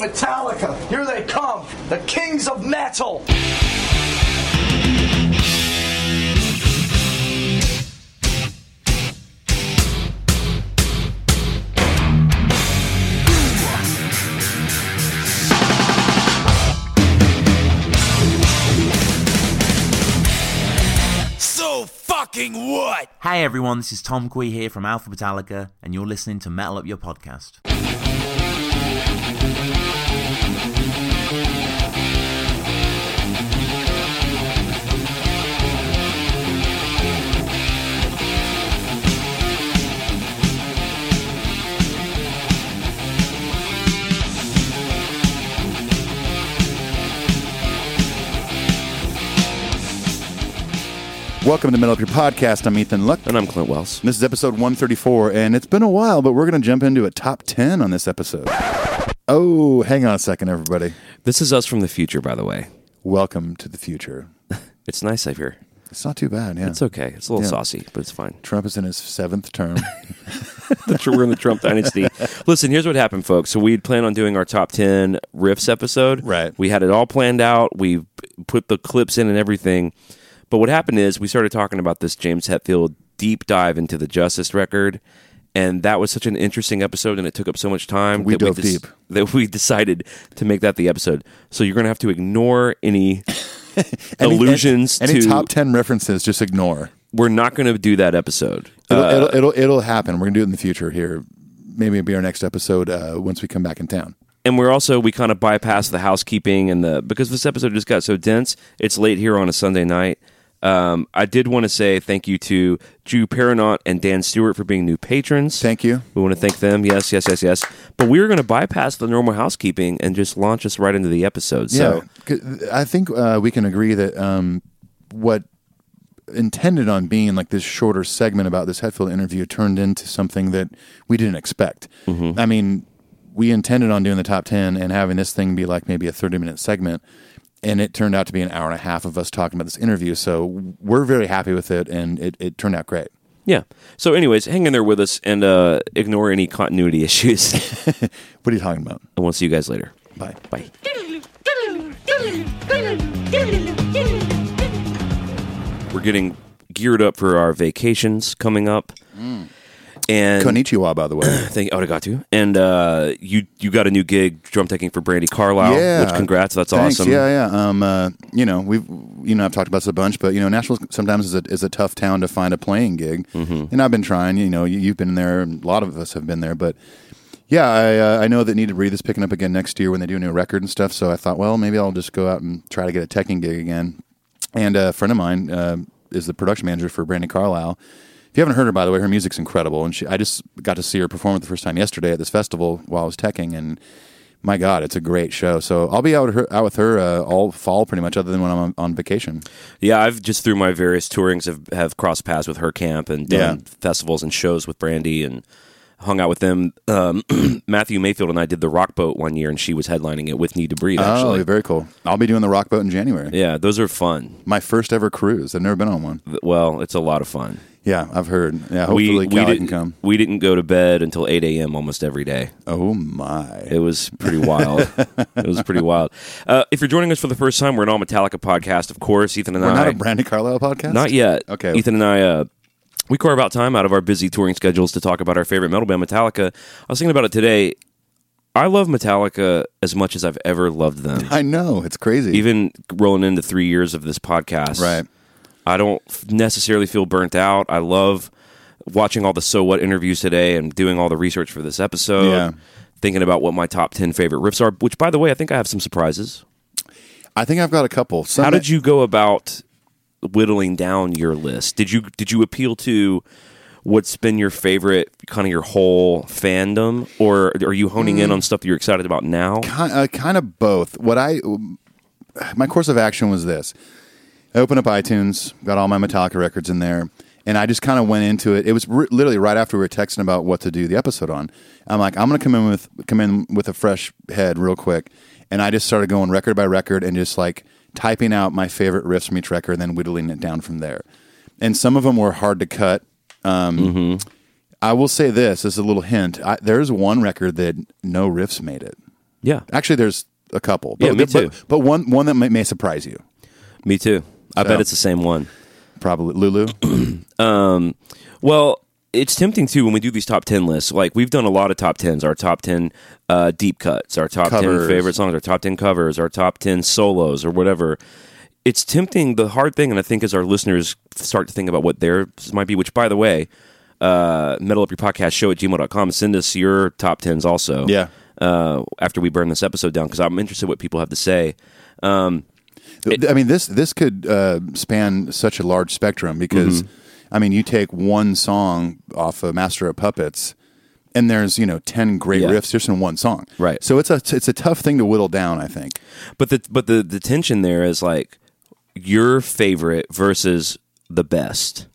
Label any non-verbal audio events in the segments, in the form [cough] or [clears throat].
Metallica, here they come, the kings of metal. So fucking what? Hey everyone, this is Tom Quee here from Alpha Metallica, and you're listening to Metal Up Your Podcast. Welcome to the Metal Up Your Podcast. I'm Ethan Luck. And I'm Clint Wells. This is episode 134, and it's been a while, but we're going to jump into a top 10 on this episode. Oh, hang on a second, everybody. This is us from the future, by the way. Welcome to the future. [laughs] It's nice up here. It's not too bad, yeah. It's okay. It's a little Yeah. saucy, but it's fine. Trump is in his seventh term. [laughs] We're in the Trump dynasty. Listen, here's what happened, folks. So we had planned on doing our top 10 riffs episode. Right. We had it all planned out. We put the clips in and everything. But what happened is we started talking about this James Hetfield deep dive into the Justice record. And that was such an interesting episode, and it took up so much time. We that dove des- deep. [laughs] That we decided to make that the episode. So you're going to have to ignore any [laughs] Any- [laughs] allusions any, to top 10 references, just ignore. we're not going to do that episode. It'll, Uh, it'll, it'll, it'll happen. We're going to do it in the future here. Maybe it'll be our next episode uh, once we come back in town. and we're also we kind of bypassed the housekeeping and the because this episode just got so dense. It's late here on a Sunday night. Um, I did want to say thank you to Drew Paranaut and Dan Stewart for being new patrons. Thank you. We want to thank them. Yes, yes, yes, yes. But we are going to bypass the normal housekeeping and just launch us right into the episode. So yeah, I think uh, we can agree that um, what intended on being like this shorter segment about this Hetfield interview turned into something that we didn't expect. Mm-hmm. I mean, we intended on doing the top 10 and having this thing be like maybe a 30 minute segment. And it turned out to be an hour and a half of us talking about this interview. So we're very happy with it, and it, it turned out great. yeah. So, anyways, hang in there with us and uh, ignore any continuity [laughs] issues. What are you talking about? and we'll see you guys later. Bye. Bye. We're getting geared up for our vacations coming up. And Konnichiwa, by the way. [clears throat] thank you. arigato. And uh, you you got a new gig drum taking for Brandi Carlile. Yeah. Which congrats, that's Thanks. awesome. Yeah, yeah. Um, uh, you know, we've you know I've talked about this a bunch, but you know, Nashville sometimes is a is a tough town to find a playing gig, Mm-hmm. and I've been trying. You know, you, you've been there, a lot of us have been there, but. Yeah, I, uh, I know that Need to Breathe is picking up again next year when they do a new record and stuff. So I thought, well, maybe I'll just go out and try to get a teching gig again. And a friend of mine uh, is the production manager for Brandi Carlile. If you haven't heard her, by the way, her music's incredible. And she, I just got to see her perform it the first time yesterday at this festival while I was teching, and my God, it's a great show. So I'll be out with her, out with her uh, all fall, pretty much, other than when I'm on, on vacation. Yeah, I've just through my various tourings have, have crossed paths with her camp and done Yeah. festivals and shows with Brandi and hung out with them. Um, [clears throat] Matthew Mayfield and I did the Rock Boat one year, and she was headlining it with Need to Breathe. Actually, Oh, very cool. I'll be doing the rock boat in January. yeah, those are fun. My first ever cruise. I've never been on one. Well, it's a lot of fun. Yeah, I've heard. Yeah, hopefully we Callie didn't can come. we didn't go to bed until eight a.m. almost every day. Oh my! It was pretty wild. it was pretty wild. Uh, if you're joining us for the first time, we're an all Metallica podcast, of course. Ethan and We're I not a Brandi Carlile podcast. Not yet. Okay. Ethan and I, uh, we carve out time out of our busy touring schedules to talk about our favorite metal band, Metallica. I was thinking about it today. I love Metallica as much as I've ever loved them. [laughs] I know it's crazy. Even rolling into three years of this podcast, Right. I don't necessarily feel burnt out. I love watching all the so what interviews today and doing all the research for this episode. Yeah. Thinking about what my top ten favorite riffs are, which, by the way, I think I have some surprises. I think I've got a couple. Some How did you go about whittling down your list? Did you did you appeal to what's been your favorite kind of your whole fandom, or are you honing Mm. in on stuff that you're excited about now? kind, uh, kind of both. What I my course of action was this: I opened up iTunes, got all my Metallica records in there, and I just kind of went into it. It was r- literally right after we were texting about what to do the episode on. I'm like, I'm going to come in with come in with a fresh head real quick, and I just started going record by record and just like typing out my favorite riffs from each record, and then whittling it down from there. And some of them were hard to cut. Um, I will say this as a little hint: I, there's one record that no riffs made it. Yeah, Actually, there's a couple. Yeah, but, me but- too. But, one one that may, may surprise you. me too. I So- bet it's the same one. Probably Lulu. [clears throat] Well, it's tempting too when we do these top 10 lists. Like, we've done a lot of top 10s, our top 10 uh, deep cuts, our top Covers. 10 favorite songs, our top 10 covers, our top 10 solos, or whatever. It's tempting. The hard thing, and I think as our listeners start to think about what theirs might be, which, by the way, uh, metal up your podcast show at gmail.com. Send us your top 10s also. Yeah. Uh, after we burn this episode down, because I'm interested what people have to say. Um, I mean, this this could uh, span such a large spectrum because, Mm-hmm. I mean, you take one song off of Master of Puppets, and there's you know ten great Yeah. riffs just in one song. Right. So it's a it's a tough thing to whittle down. I think. But the but the the tension there is like your favorite versus the best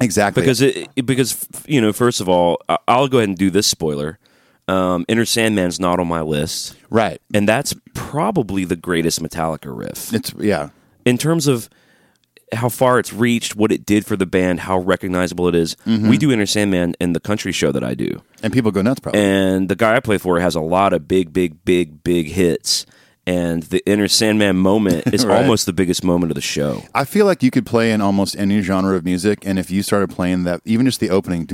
Exactly. because it it- because you know first of all I'll go ahead and do this spoiler. Um, Enter Sandman's not on my list, right. and that's probably the greatest Metallica riff It's yeah. in terms of how far it's reached, what it did for the band, how recognizable it is. Mm-hmm. We do Enter Sandman in the country show that I do. And people go nuts probably. And the guy I play for has a lot of big, big, big, big hits. And the Enter Sandman moment [laughs] is Right. almost the biggest moment of the show. I feel like you could play in almost any genre of music, and if you started playing that, even just the opening,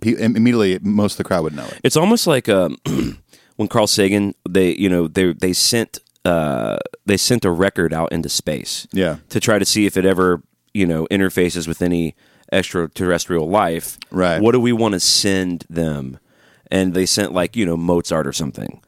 immediately most of the crowd would know it. It's almost like um, [clears throat] when Carl Sagan they you know they they sent uh, they sent a record out into space. Yeah. To try to see if it ever you know interfaces with any extraterrestrial life. Right. What do we want to send them? And they sent like you know Mozart or something.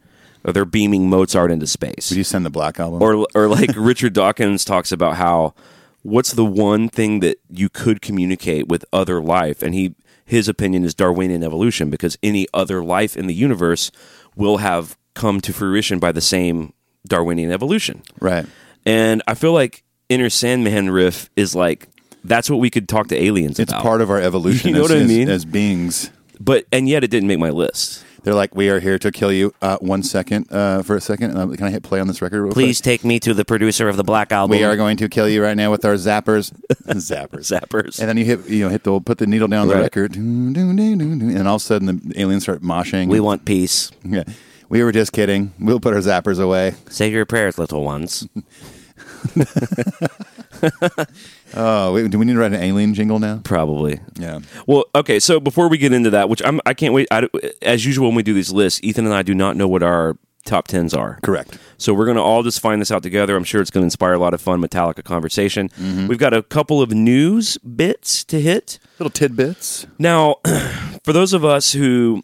Or they're beaming Mozart into space. Would you send the Black Album? or or like [laughs] Richard Dawkins talks about how what's the one thing that you could communicate with other life and he his opinion is Darwinian evolution because any other life in the universe will have come to fruition by the same Darwinian evolution. right. And I feel like Enter Sandman riff is like that's what we could talk to aliens It's about. part of our [laughs] evolution You know as, what I as- mean? as beings. but and yet it didn't make my list. They're like, we are here to kill you. Uh, one second, uh, for a second. Uh, can I hit play on this record? Real quick? Please take me to the producer of the Black Album. We are going to kill you right now with our zappers. [laughs] zappers. Zappers. And then you hit, you know, hit the put the needle down on the record, and all of a sudden the aliens start moshing. we want peace. Yeah, we were just kidding. We'll put our zappers away. Say your prayers, little ones. [laughs] [laughs] Oh, wait, do we need to write an alien jingle now? Probably. Yeah. Well, okay. So before we get into that, which I'm, I can't wait. I, as usual, when we do these lists, Ethan and I do not know what our top tens are. Correct. So we're going to all just find this out together. I'm sure it's going to inspire a lot of fun Metallica conversation. Mm-hmm. We've got a couple of news bits to hit. Little tidbits. Now, [clears throat] for those of us who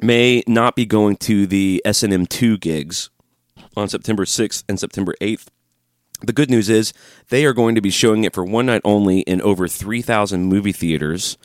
may not be going to the S&M 2 gigs on September 6th and September 8th, the good news is they are going to be showing it for one night only in over 3,000 movie theaters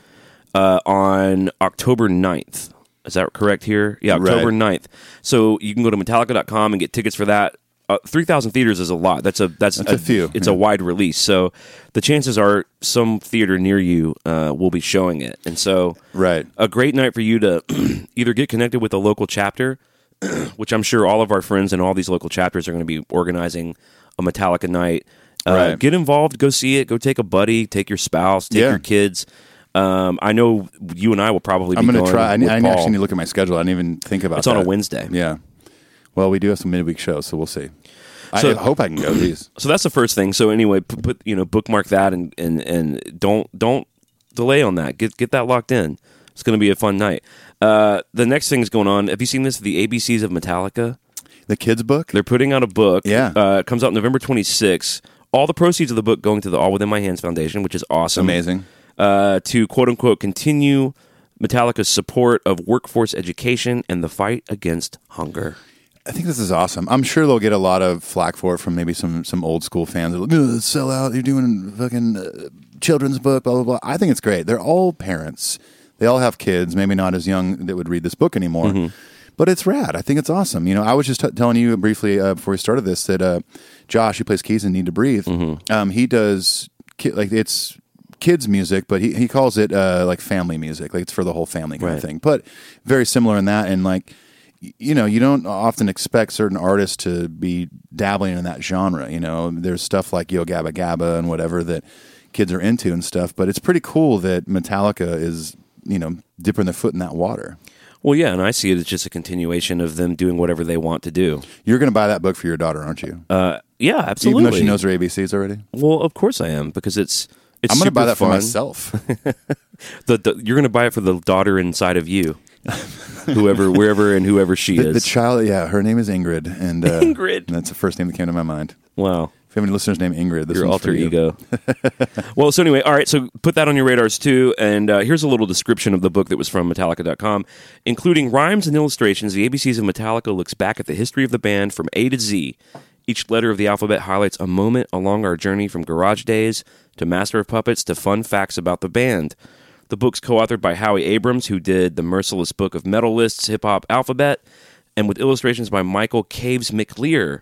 uh, on October 9th. Is that correct here? Yeah, October Right. 9th. So you can go to Metallica.com and get tickets for that. Uh, 3,000 theaters is a lot. That's a that's, That's a few, It's yeah. a wide release. So the chances are some theater near you uh, will be showing it. And so Right. a great night for you to [clears throat] either get connected with a local chapter, [clears throat] which I'm sure all of our friends in all these local chapters are going to be organizing a Metallica night. Uh, Right. Get involved, go see it, go take a buddy, take your spouse, take Yeah. your kids. Um, I know you and I will probably. I'm be going to going try. I, I actually need to look at my schedule. I didn't even think about it. It's on a. Wednesday. Yeah. Well, we do have some midweek shows, so we'll see. So- I hope I can go to these. [clears throat] So that's the first thing. So anyway, put, put you know bookmark that and and and don't don't delay on that. Get get that locked in. It's going to be a fun night. Uh, the next thing is going on. Have you seen this? The ABCs of Metallica. The kids' book? They're putting out a book. Yeah. Uh, it comes out November 26th. All the proceeds of the book going to the All Within My Hands Foundation, which is awesome. Amazing. Uh, to quote unquote continue Metallica's support of workforce education and the fight against hunger. I think this is awesome. I'm sure they'll get a lot of flack for it from maybe some some old school fans. Like, "Ugh, sell out. You're doing a fucking uh, children's book, blah blah blah. I think it's great. They're all parents. They all have kids. Maybe not as young that would read this book anymore. Mm-hmm. But it's rad. I think it's awesome. You know, I was just t- telling you briefly uh, before we started this that uh, Josh, who plays keys in Need to Breathe, Mm-hmm. um, he does ki- like it's kids music, but he, he calls it uh, like family music, like it's for the whole family kind Right. of thing. But very similar in that, and like you know, you don't often expect certain artists to be dabbling in that genre. You know, there's stuff like Yo Gabba Gabba and whatever that kids are into and stuff. But it's pretty cool that Metallica is you know dipping their foot in that water. Well, yeah, and I see it as just a continuation of them doing whatever they want to do. You're going to buy that book for your daughter, aren't you? Uh, yeah, absolutely. Even though she knows her ABCs already. Well, of course I am because it's it's. I'm going to buy that for myself. [laughs] The, the, you're going to buy it for the daughter inside of you, [laughs] whoever, wherever, and whoever she the, is. the child, yeah, her name is Ingrid, and uh, [laughs] Ingrid. That's the first name that came to my mind. wow. If you have any listeners named Ingrid, this your one's for alter you. ego. [laughs] well, so anyway, all right, so put that on your radars too. And uh, here's a little description of the book that was from Metallica.com. Including rhymes and illustrations, the ABCs of Metallica looks back at the history of the band from A to Z. Each letter of the alphabet highlights a moment along our journey from garage days to Master of Puppets to fun facts about the band. The book's co authored by Howie Abrams, who did the Merciless Book of Metal Lists Hip Hop Alphabet, and with illustrations by Michael Kaves McLeer,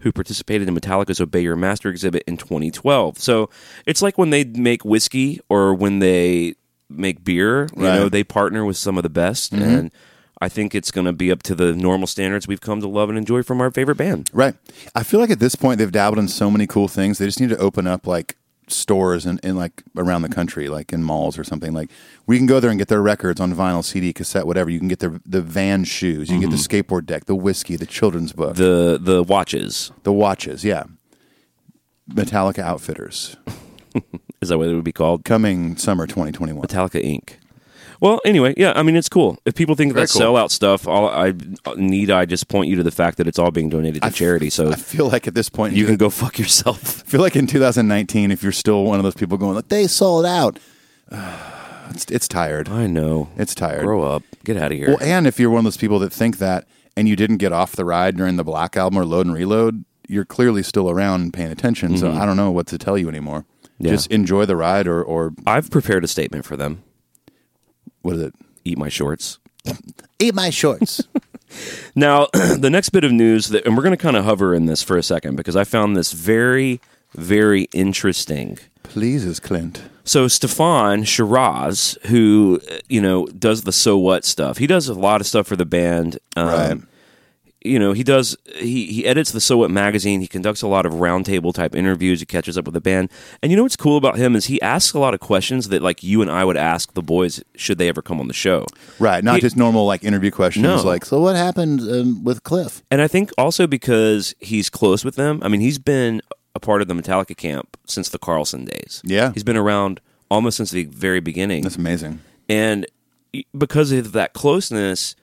who participated in Metallica's Obey Your Master exhibit in 2012. So it's like when they make whiskey or when they make beer, you Right. know, they partner with some of the best. Mm-hmm. And I think it's going to be up to the normal standards we've come to love and enjoy from our favorite band. Right. I feel like at this point they've dabbled in so many cool things. They just need to open up like stores in, in like around the country, like in malls or something. Like we can go there and get their records on vinyl, CD, cassette, whatever. You can get their the van shoes. You can get the mm-hmm. skateboard deck, the whiskey, the children's book, the, The watches the watches. watches. Yeah. Metallica Outfitters [laughs] Is that what it would be called? coming summer 2021. Metallica Inc. Well, anyway, yeah, I mean it's cool. If people think Very that cool. sellout stuff, all I need I just point you to the fact that it's all being donated to charity. So I feel like at this point you can go fuck yourself. I feel like in 2019, if you're still one of those people going like they sold out, [sighs] it's it's tired. I know. It's tired. Grow up. Get out of here. Well, and if you're one of those people that think that and you didn't get off the ride during the Black Album or Load and Reload, you're clearly still around and paying attention. So I don't know what to tell you anymore. Mm-hmm. Yeah. Just enjoy the ride, or or I've prepared a statement for them. What is it? Eat my shorts. Eat my shorts. [laughs] Now, [clears throat] the next bit of news that, and we're going to kind of hover in this for a second because I found this very, very interesting. Pleases, Clint. So Steffan Chirazi, who uh, you know does the so what stuff, he does a lot of stuff for the band. Um, Right. You know, he does. He he edits the So What magazine. He conducts a lot of roundtable type interviews. He catches up with the band. And you know what's cool about him is he asks a lot of questions that like you and I would ask the boys should they ever come on the show. Right, not He- just normal like interview questions. No. Like, so what happened um, with Cliff? And I think also because he's close with them. I mean, he's been a part of the Metallica camp since the Carlson days. Yeah. he's been around almost since the very beginning. That's amazing. And because of that closeness,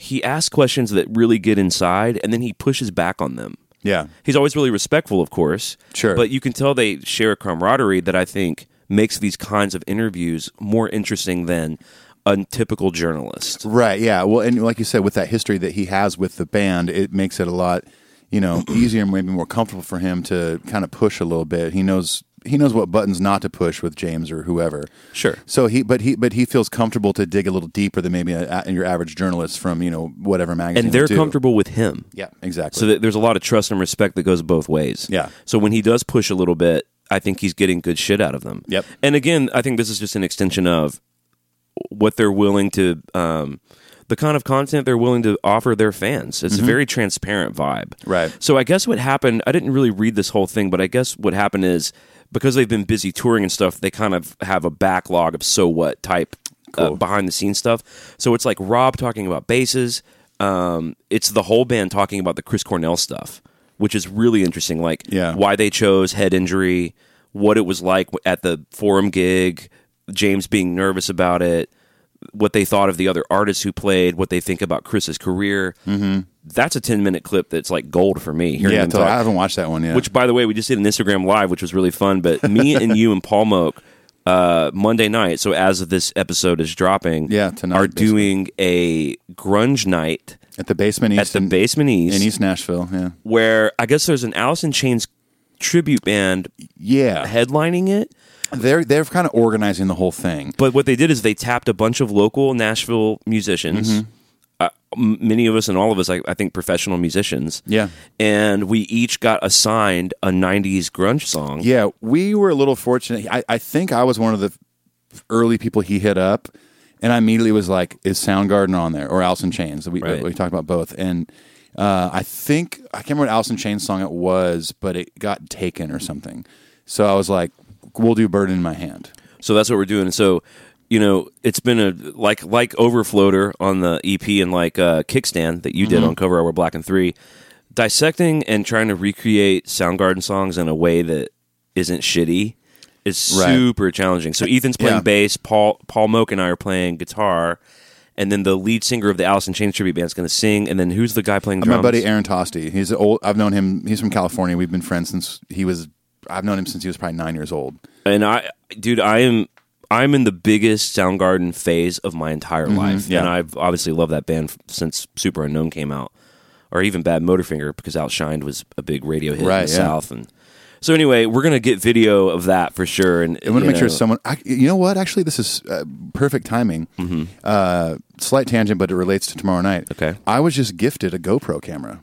he asks questions that really get inside and then he pushes back on them. Yeah, He's always really respectful, of course. Sure. But you can tell they share a camaraderie that I think makes these kinds of interviews more interesting than a typical journalist. Right. Yeah. Well, and like you said, with that history that he has with the band, it makes it a lot, you know, [clears throat] easier and maybe more comfortable for him to kind of push a little bit. He knows he knows what buttons not to push with James or whoever. Sure. So he, but he, but he feels comfortable to dig a little deeper than maybe a, a, your average journalist from you know whatever magazine. And they're comfortable with him. Yeah. Exactly. So there's a lot of trust and respect that goes both ways. Yeah. So when he does push a little bit, I think he's getting good shit out of them. Yep. And again, I think this is just an extension of what they're willing to, um, the kind of content they're willing to offer their fans. It's a very transparent vibe. Mm-hmm. Right. So I guess what happened, I didn't really read this whole thing, but I guess what happened is because they've been busy touring and stuff, they kind of have a backlog of so what type uh, behind the scenes stuff. So it's like Rob talking about basses. Um, it's the whole band talking about the Chris Cornell stuff, which is really interesting. Like Yeah. why they chose head injury, what it was like at the forum gig, James being nervous about it, what they thought of the other artists who played, what they think about Chris's career. Mm-hmm. That's a 10 minute clip that's like gold for me. Yeah. totally. I haven't watched that one yet. Which, by the way, we just did an Instagram live, which was really fun. But me [laughs] and you and Paul Moak, uh, Monday night, so as of this episode is dropping, Yeah, tonight, are basically. doing a grunge night at the basement east at the in, Basement East, in East Nashville. Yeah. where I guess there's an Alice in Chains tribute band Yeah. headlining it. They're they're kind of organizing the whole thing. But what they did is they tapped a bunch of local Nashville musicians. Mm-hmm. Uh, many of us and all of us, I, I think, professional musicians. Yeah. And we each got assigned a 90s grunge song. Yeah, we were a little fortunate. I, I think I was one of the early people he hit up, and I immediately was like, "Is Soundgarden on there or Alice in Chains?" We, Right. we talked about both, and uh, I think I can't remember what Alice in Chains song it was, but it got taken or something. So I was like, "We'll do "Burden in My Hand." So that's what we're doing. So you know, it's been a like like Overfloater on the EP and like uh, Kickstand that you Mm-hmm. did on Cover Hour Black and Three, dissecting and trying to recreate Soundgarden songs in a way that isn't shitty is Right. super challenging. So Ethan's playing Yeah. bass, Paul Paul Moak and I are playing guitar, and then the lead singer of the Alice in Chains tribute band is going to sing, and then who's the guy playing drums? My buddy Aaron Tosti. He's old. I've known him. He's from California. We've been friends since he was. I've known him since he was probably nine years old. and I, dude, I am. I'm in the biggest Soundgarden phase of my entire life, Mm-hmm. yeah. and I've obviously loved that band since Superunknown came out, or even Badmotorfinger because Outshined was a big radio hit in the yeah. South, and so anyway, we're gonna get video of that for sure. And I want to make sure someone. I, you know what? Actually, this is uh, perfect timing. Mm-hmm. Uh, slight tangent, but it relates to tomorrow night. Okay. I was just gifted a GoPro camera.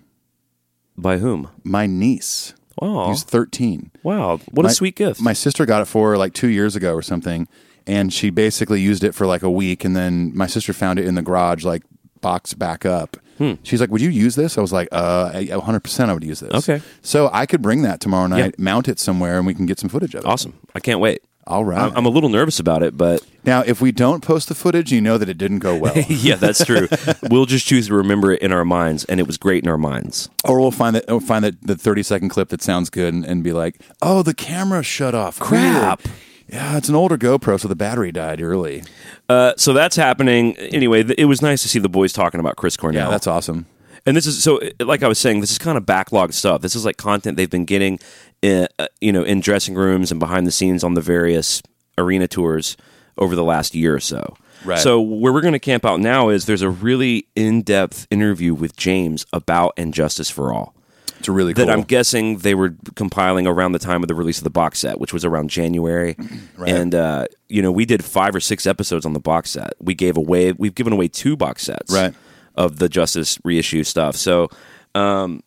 by whom? My niece. Oh, Who's thirteen. wow! What my, a sweet gift. My sister got it for her like two years ago or something, and she basically used it for like a week, and then my sister found it in the garage, like boxed back up. Hmm. She's like, "Would you use this?" I was like, "Uh, one hundred percent, I would use this." Okay. so I could bring that tomorrow night, Yeah. mount it somewhere, and we can get some footage of it. awesome! I can't wait. All right. I'm, a little nervous about it, but now, if we don't post the footage, you know that it didn't go well, [laughs] yeah, that's true. [laughs] we'll just choose to remember it in our minds, and it was great in our minds. or we'll find that we'll find that the thirty second clip that sounds good, and, and be like, "Oh, the camera shut off." Crap. Weird. Yeah, it's an older GoPro, so the battery died early. Uh, so that's happening. Anyway, th- it was nice to see the boys talking about Chris Cornell. Yeah, that's awesome. and this is so like I was saying, this is kind of backlog stuff. This is like content they've been getting, in, uh, you know, in dressing rooms and behind the scenes on the various arena tours over the last year or so. Right. So where we're going to camp out now is there's a really in-depth interview with James about And Justice for All It's really cool. that I'm guessing they were compiling around the time of the release of the box set, which was around January. [clears throat] Right. And uh, you know, we did five or six episodes on the box set. We gave away, we've given away two box sets, Right. of the Justice reissue stuff. So, um,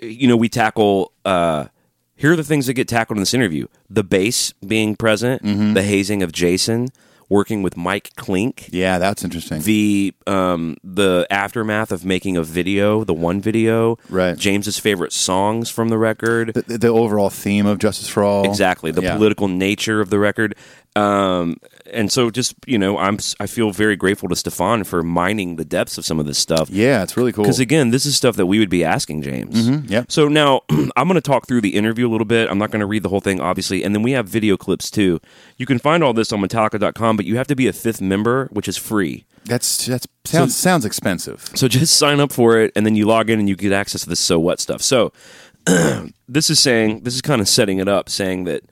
you know, we tackle. Uh, here are the things that get tackled in this interview: the bass being present, Mm-hmm. the hazing of Jason, working with Mike Clink Yeah, that's interesting. the um the aftermath of making a video, the one video, Right. James's favorite songs from the record, the, the overall theme of Justice for All. exactly the Yeah. political nature of the record, um, and so just you know, I'm i feel very grateful to Steffan for mining the depths of some of this stuff. Yeah, it's really cool. Because again, this is stuff that we would be asking James. yeah. So now [clears throat] I'm going to talk through the interview a little bit. I'm not going to read the whole thing, obviously, and then we have video clips too. You can find all this on Metallica.com, but you have to be a fifth member, which is free. That's that's sounds sounds expensive. So just sign up for it, and then you log in and you get access to the so what stuff. So [clears throat] this is saying this is kind of setting it up, saying that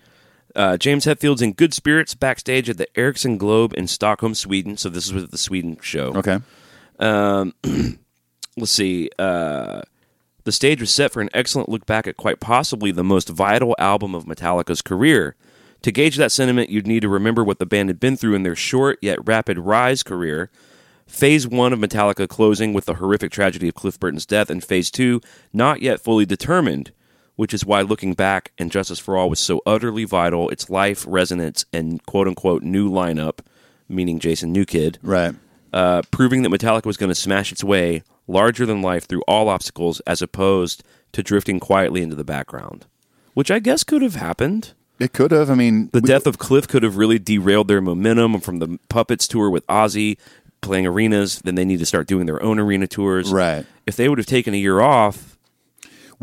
uh, James Hetfield's in good spirits backstage at the Ericsson Globe in Stockholm, Sweden. So this is with the Sweden show. Okay. [clears throat] Let's see. Uh, the stage was set for an excellent look back at quite possibly the most vital album of Metallica's career. To gauge that sentiment, you'd need to remember what the band had been through in their short yet rapid rise career. Phase one of Metallica closing with the horrific tragedy of Cliff Burton's death, and phase two not yet fully determined, which is why looking back and Justice for All was so utterly vital. Its life, resonance, and quote unquote new lineup, meaning Jason New Kid, Right. uh, proving that Metallica was going to smash its way larger than life through all obstacles as opposed to drifting quietly into the background, which I guess could have happened. It could have. I mean, The we- death of Cliff could have really derailed their momentum from the Puppets tour with Ozzy playing arenas. Then they need to start doing their own arena tours. Right. If they would have taken a year off,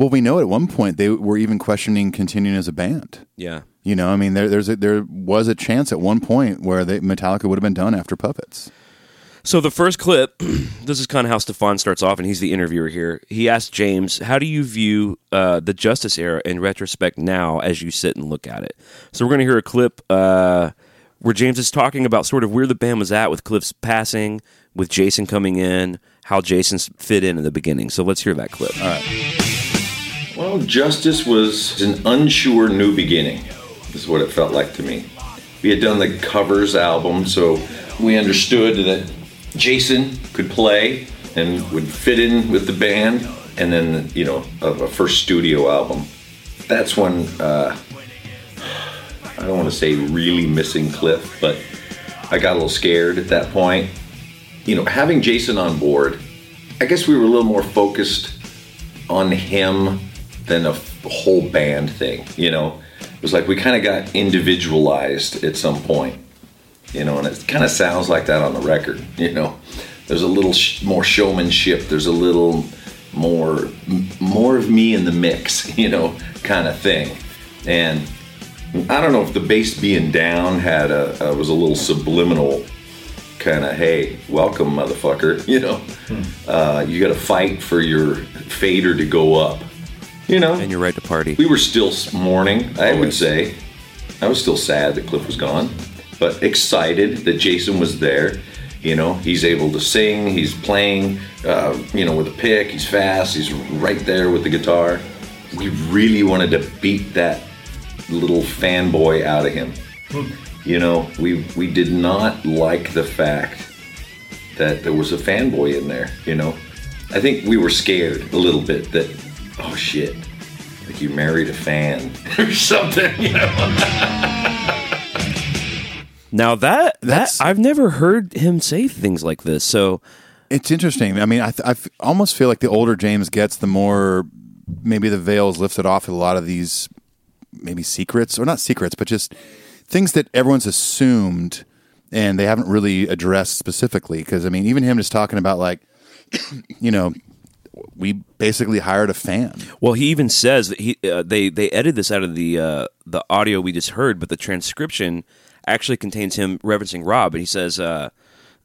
Well, we know at one point they were even questioning continuing as a band. yeah. You know, I mean, there, there's a, there was a chance at one point where they, Metallica would have been done after Puppets. So the first clip, [clears throat] this is kind of how Steffan starts off, and he's the interviewer here. He asked James, "How do you view uh, the Justice era in retrospect now, as you sit and look at it?" So we're going to hear a clip uh, where James is talking about sort of where the band was at with Cliff's passing, with Jason coming in, how Jason's fit in in the beginning. So let's hear that clip. All right. Well, Justice was an unsure new beginning, is what it felt like to me. We had done the covers album, so we understood that Jason could play and would fit in with the band, and then, you know, a, a first studio album. That's when, uh, I don't want to say really missing Cliff, but I got a little scared at that point. You know, having Jason on board, I guess we were a little more focused on him than a whole band thing. You know, it was like we kind of got individualized at some point. you know, and it kind of sounds like that on the record. You know, there's a little sh- more showmanship. There's a little more m- more of me in the mix. [laughs] You know, kind of thing. And I don't know if the bass being down had a, a was a little subliminal kind of hey welcome motherfucker [laughs] you know uh, you got to fight for your fader to go up you know. And you're right to party. we were still mourning i would say. I was still sad that cliff was gone but excited that jason was there. You know he's able to sing he's playing uh, you know with a pick he's fast he's right there with the guitar. We really wanted to beat that little fanboy out of him. You know we we did not like the fact that there was a fanboy in there you know. I think we were scared a little bit that oh shit like you married a fan [laughs] or something you know Now that that That's- I've never heard him say things like this. So It's interesting. I mean, I, th- I f- almost feel like the older James gets, the more maybe the veil is lifted off of a lot of these maybe secrets, or not secrets, but just things that everyone's assumed and they haven't really addressed specifically. Because, I mean, even him just talking about, like, [clears throat] you know, we basically hired a fan. Well, he even says that he uh, they they edited this out of the uh, the audio we just heard, but the transcription actually contains him referencing Rob, and he says, uh,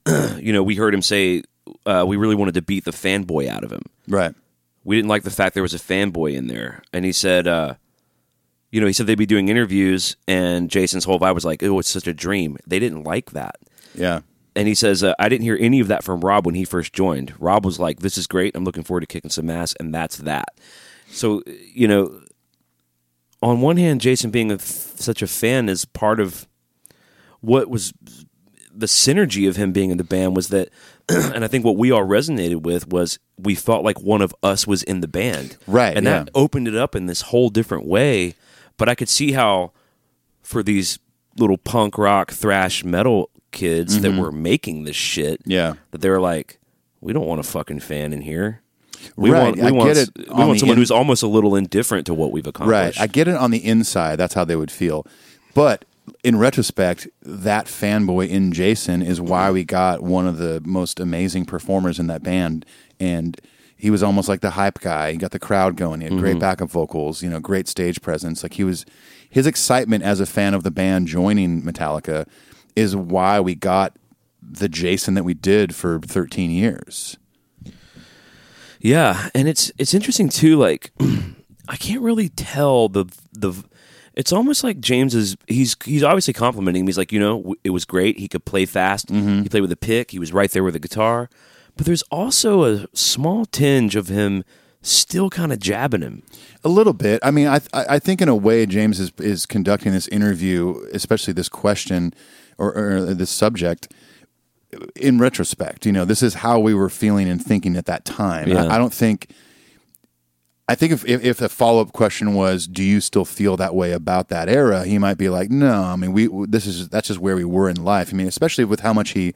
[clears throat] you know, we heard him say uh, we really wanted to beat the fanboy out of him. Right. We didn't like the fact there was a fanboy in there, and he said, uh, you know, he said they'd be doing interviews, and Jason's whole vibe was like, oh, it's such a dream. They didn't like that. Yeah. And he says, uh, I didn't hear any of that from Rob when he first joined. Rob was like, "This is great. I'm looking forward to kicking some ass," and that's that. So, you know, on one hand, Jason being a f such a fan is part of what was the synergy of him being in the band was that, [clears throat] and I think what we all resonated with was we felt like one of us was in the band, Right, And that opened it up in this whole different way. But I could see how for these little punk rock thrash metal kids that were making this shit, Mm-hmm. Yeah. that they were like, we don't want a fucking fan in here. We Right, want we I want get it we want someone in- who's almost a little indifferent to what we've accomplished. Right. I get it on the inside. That's how they would feel. But in retrospect, that fanboy in Jason is why we got one of the most amazing performers in that band. And he was almost like the hype guy. He got the crowd going. He had great backup vocals, you know, great stage presence. Like he was, his excitement as a fan of the band joining Metallica is why we got the Jason that we did for 13 years. Yeah, and it's it's interesting too. Like, [clears throat] I can't really tell the the. It's almost like James is he's he's obviously complimenting him. He's like, you know, it was great. He could play fast. Mm-hmm. He played with a pick. He was right there with the guitar. But there's also a small tinge of him still kind of jabbing him. A little bit. I mean, I I I think in a way James is is conducting this interview, especially this question or, or this subject. In retrospect, you know, this is how we were feeling and thinking at that time. Yeah. I, I don't think. I think if, if if the follow up question was, "Do you still feel that way about that era?" He might be like, "No, I mean, we this is that's just where we were in life." I mean, especially with how much he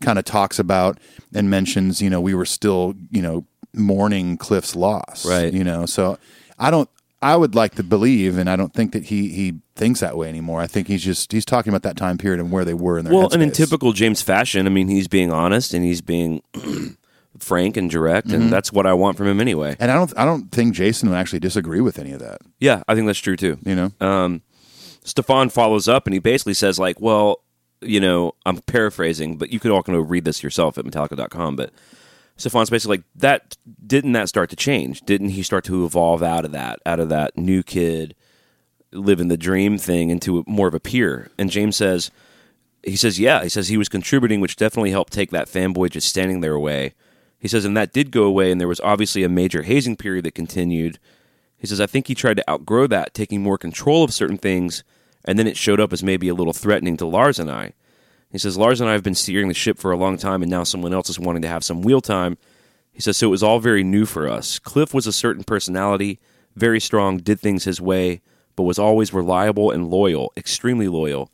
kind of talks about and mentions, you know, we were still, you know, mourning Cliff's loss, Right. You know, so I don't. I would like to believe, and I don't think that he he thinks that way anymore. I think he's just he's talking about that time period and where they were in their Well, and in headspace. typical James fashion, I mean, he's being honest and he's being [clears throat] frank and direct, and that's what I want from him anyway. And I don't I don't think Jason would actually disagree with any of that. Yeah, I think that's true too. You know, um, Steffan follows up and he basically says like, well, you know, I'm paraphrasing, but you could all kind of read this yourself at Metallica.com. But Steffan's basically like, that didn't that start to change? Didn't he start to evolve out of that, out of that new kid living the dream thing into more of a peer? And James says, he says, yeah, he says he was contributing, which definitely helped take that fanboy just standing there away. He says, and that did go away, and there was obviously a major hazing period that continued. He says, I think he tried to outgrow that, taking more control of certain things, and then it showed up as maybe a little threatening to Lars and I. He says, Lars and I have been steering the ship for a long time, and now someone else is wanting to have some wheel time. He says, so it was all very new for us. Cliff was a certain personality, very strong, did things his way, but was always reliable and loyal, extremely loyal.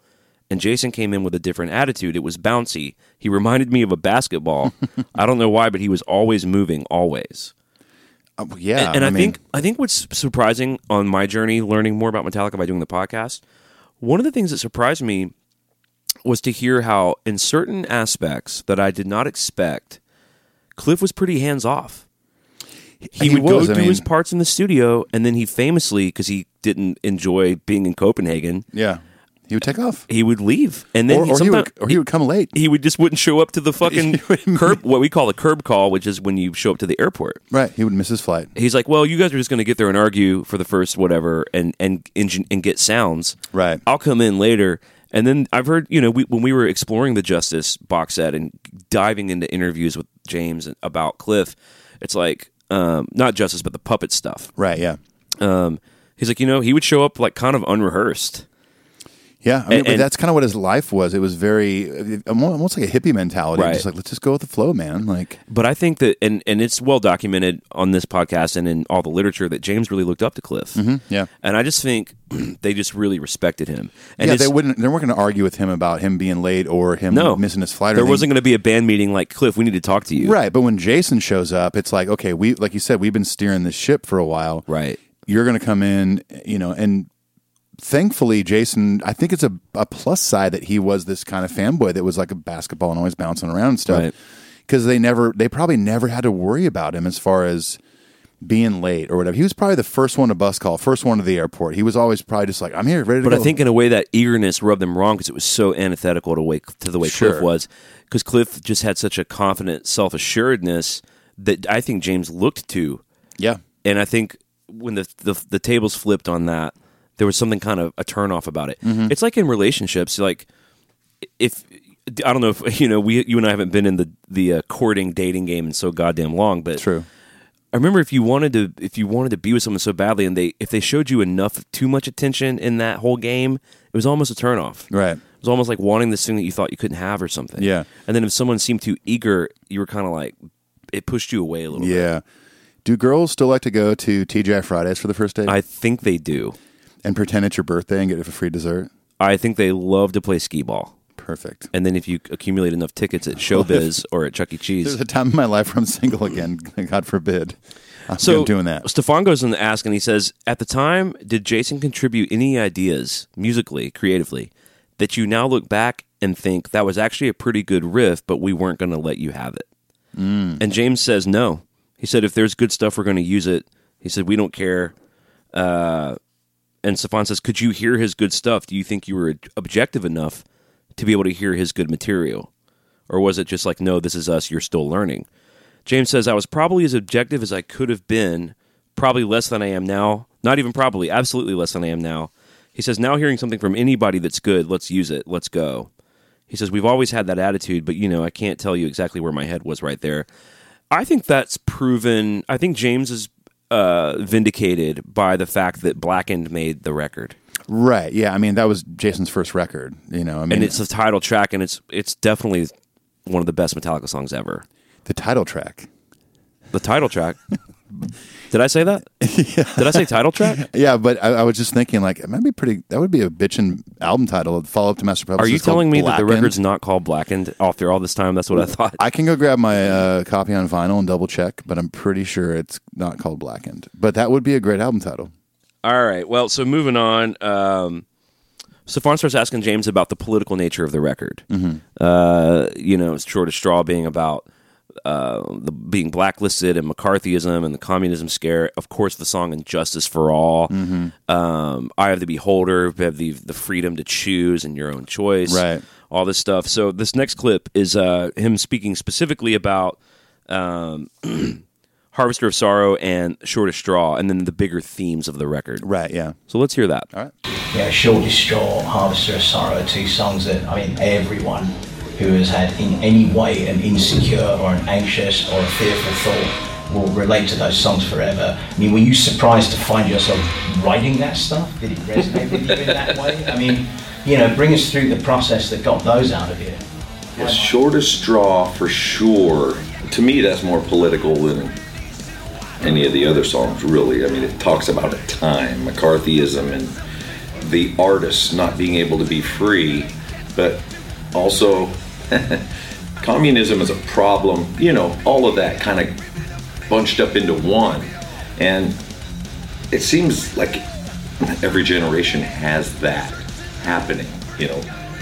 And Jason came in with a different attitude. It was bouncy. He reminded me of a basketball. [laughs] I don't know why, but he was always moving, always. Uh, yeah, And, and I, mean, think I think what's surprising on my journey learning more about Metallica by doing the podcast, one of the things that surprised me was to hear how, in certain aspects that I did not expect, Cliff was pretty hands off. He, He would was, go I do his parts in the studio, and then he famously, because he didn't enjoy being in Copenhagen, Yeah, he would take off, he would leave, and then or, he, or he would, or he would come late. he would just wouldn't show up to the fucking [laughs] curb, what we call a curb call, which is when you show up to the airport. Right, he would miss his flight. He's like, "Well, you guys are just going to get there and argue for the first whatever, and and engine and get sounds. Right. I'll come in later." And then I've heard, you know, we, when we were exploring the Justice box set and diving into interviews with James about Cliff, it's like um, not Justice, but the puppet stuff. Right, yeah, Um, he's like, you know, he would show up like kind of unrehearsed. Yeah. I mean, And- but that's kind of what his life was. It was very uh, almost like a hippie mentality. Right. Just like let's just go with the flow, man. Like But I think that, and and it's well documented on this podcast and in all the literature that James really looked up to Cliff. Mm-hmm, yeah. And I just think [clears throat] they just really respected him. And yeah, they wouldn't. They weren't going to argue with him about him being late or him no missing his flight. Or There anything. wasn't going to be a band meeting like Cliff. We need to talk to you. right. But when Jason shows up, it's like okay, we like you said, we've been steering this ship for a while. Right. You're going to come in, you know, and thankfully, Jason. I think it's a, a plus side that he was this kind of fanboy that was like a basketball and always bouncing around and stuff. Right. Because they never, they probably never had to worry about him as far as being late or whatever. He was probably the first one to bus call, first one to the airport. He was always probably just like, I'm here, ready to But go. But I think in a way that eagerness rubbed them wrong because it was so antithetical to, way, to the way Cliff was. Because Cliff just had such a confident self assuredness that I think James looked to. yeah, And I think when the, the the tables flipped on that, there was something kind of a turnoff about it. Mm-hmm. It's like in relationships, like if I don't know if [laughs] you know we you and I haven't been in the the uh, courting dating game in so goddamn long, but true. I remember if you wanted to if you wanted to be with someone so badly and they if they showed you enough too much attention in that whole game, it was almost a turnoff. Right. It was almost like wanting this thing that you thought you couldn't have or something. Yeah. And then if someone seemed too eager, you were kind of like it pushed you away a little bit. Yeah. Do girls still like to go to TGI Fridays for the first date I think they do. And pretend it's your birthday and get a free dessert? I think they love to play skee ball. Perfect. And then if you accumulate enough tickets at Showbiz [laughs] or at Chuck E. Cheese, there's a time in my life where I'm single again. [laughs] God forbid. I'm So doing that. Steffan goes in to ask and he says, At the time, did Jason contribute any ideas musically, creatively, that you now look back and think that was actually a pretty good riff, but we weren't going to let you have it? And James says, No. He said, If there's good stuff, we're going to use it. He said, We don't care. Uh, and Steffan says, Could you hear his good stuff? Do you think you were objective enough to be able to hear his good material? Or was it just like, No, this is us, you're still learning? James says, I was probably as objective as I could have been, probably less than I am now. Not even probably, absolutely less than I am now. He says, Now hearing something from anybody that's good, let's use it, let's go. He says, We've always had that attitude, but you know, I can't tell you exactly where my head was right there. I think that's proven. I think James is uh, vindicated by the fact that Blackened made the record. Right. Yeah. I mean, that was Jason's first record. You know, I mean, And it's the title track, and it's it's definitely one of the best Metallica songs ever. the title track. The title track. [laughs] Did I say that? [laughs] Did I say title track? Yeah, but I, I was just thinking, like, it might be pretty. That would be a bitchin' album title. Follow up to Master Puppets. Are you telling me that the record's not called Blackened after all this time? That's what I thought. I can go grab my uh, copy on vinyl and double check, but I'm pretty sure it's not called Blackened. But that would be a great album title. All right. Well, so moving on. Um, Steffan starts asking James about the political nature of the record. Uh, you know, shortest straw being about uh, the being blacklisted and McCarthyism and the communism scare. Of course, the song "And Justice for All." Um, "Eye of the Beholder," "We have the the freedom to choose and your own choice." Right. All this stuff. So this next clip is uh, him speaking specifically about um, [clears throat] Harvester of Sorrow and Shortest Straw, and then the bigger themes of the record. Right. Yeah. So let's hear that. All right. Yeah, Short Straw, Harvester of Sorrow, two songs that, I mean, everyone who has had in any way an insecure or an anxious or a fearful thought will relate to those songs forever. I mean, were you surprised to find yourself writing that stuff? Did it resonate with you in that [laughs] way? I mean, you know, bring us through the process that got those out of you. Yeah, shortest straw for sure. To me, that's more political than any of the other songs, really. I mean, it talks about a time, McCarthyism, and the artists not being able to be free, but also [laughs] communism is a problem. You know, all of that kind of bunched up into one. And it seems like every generation has that happening, you know.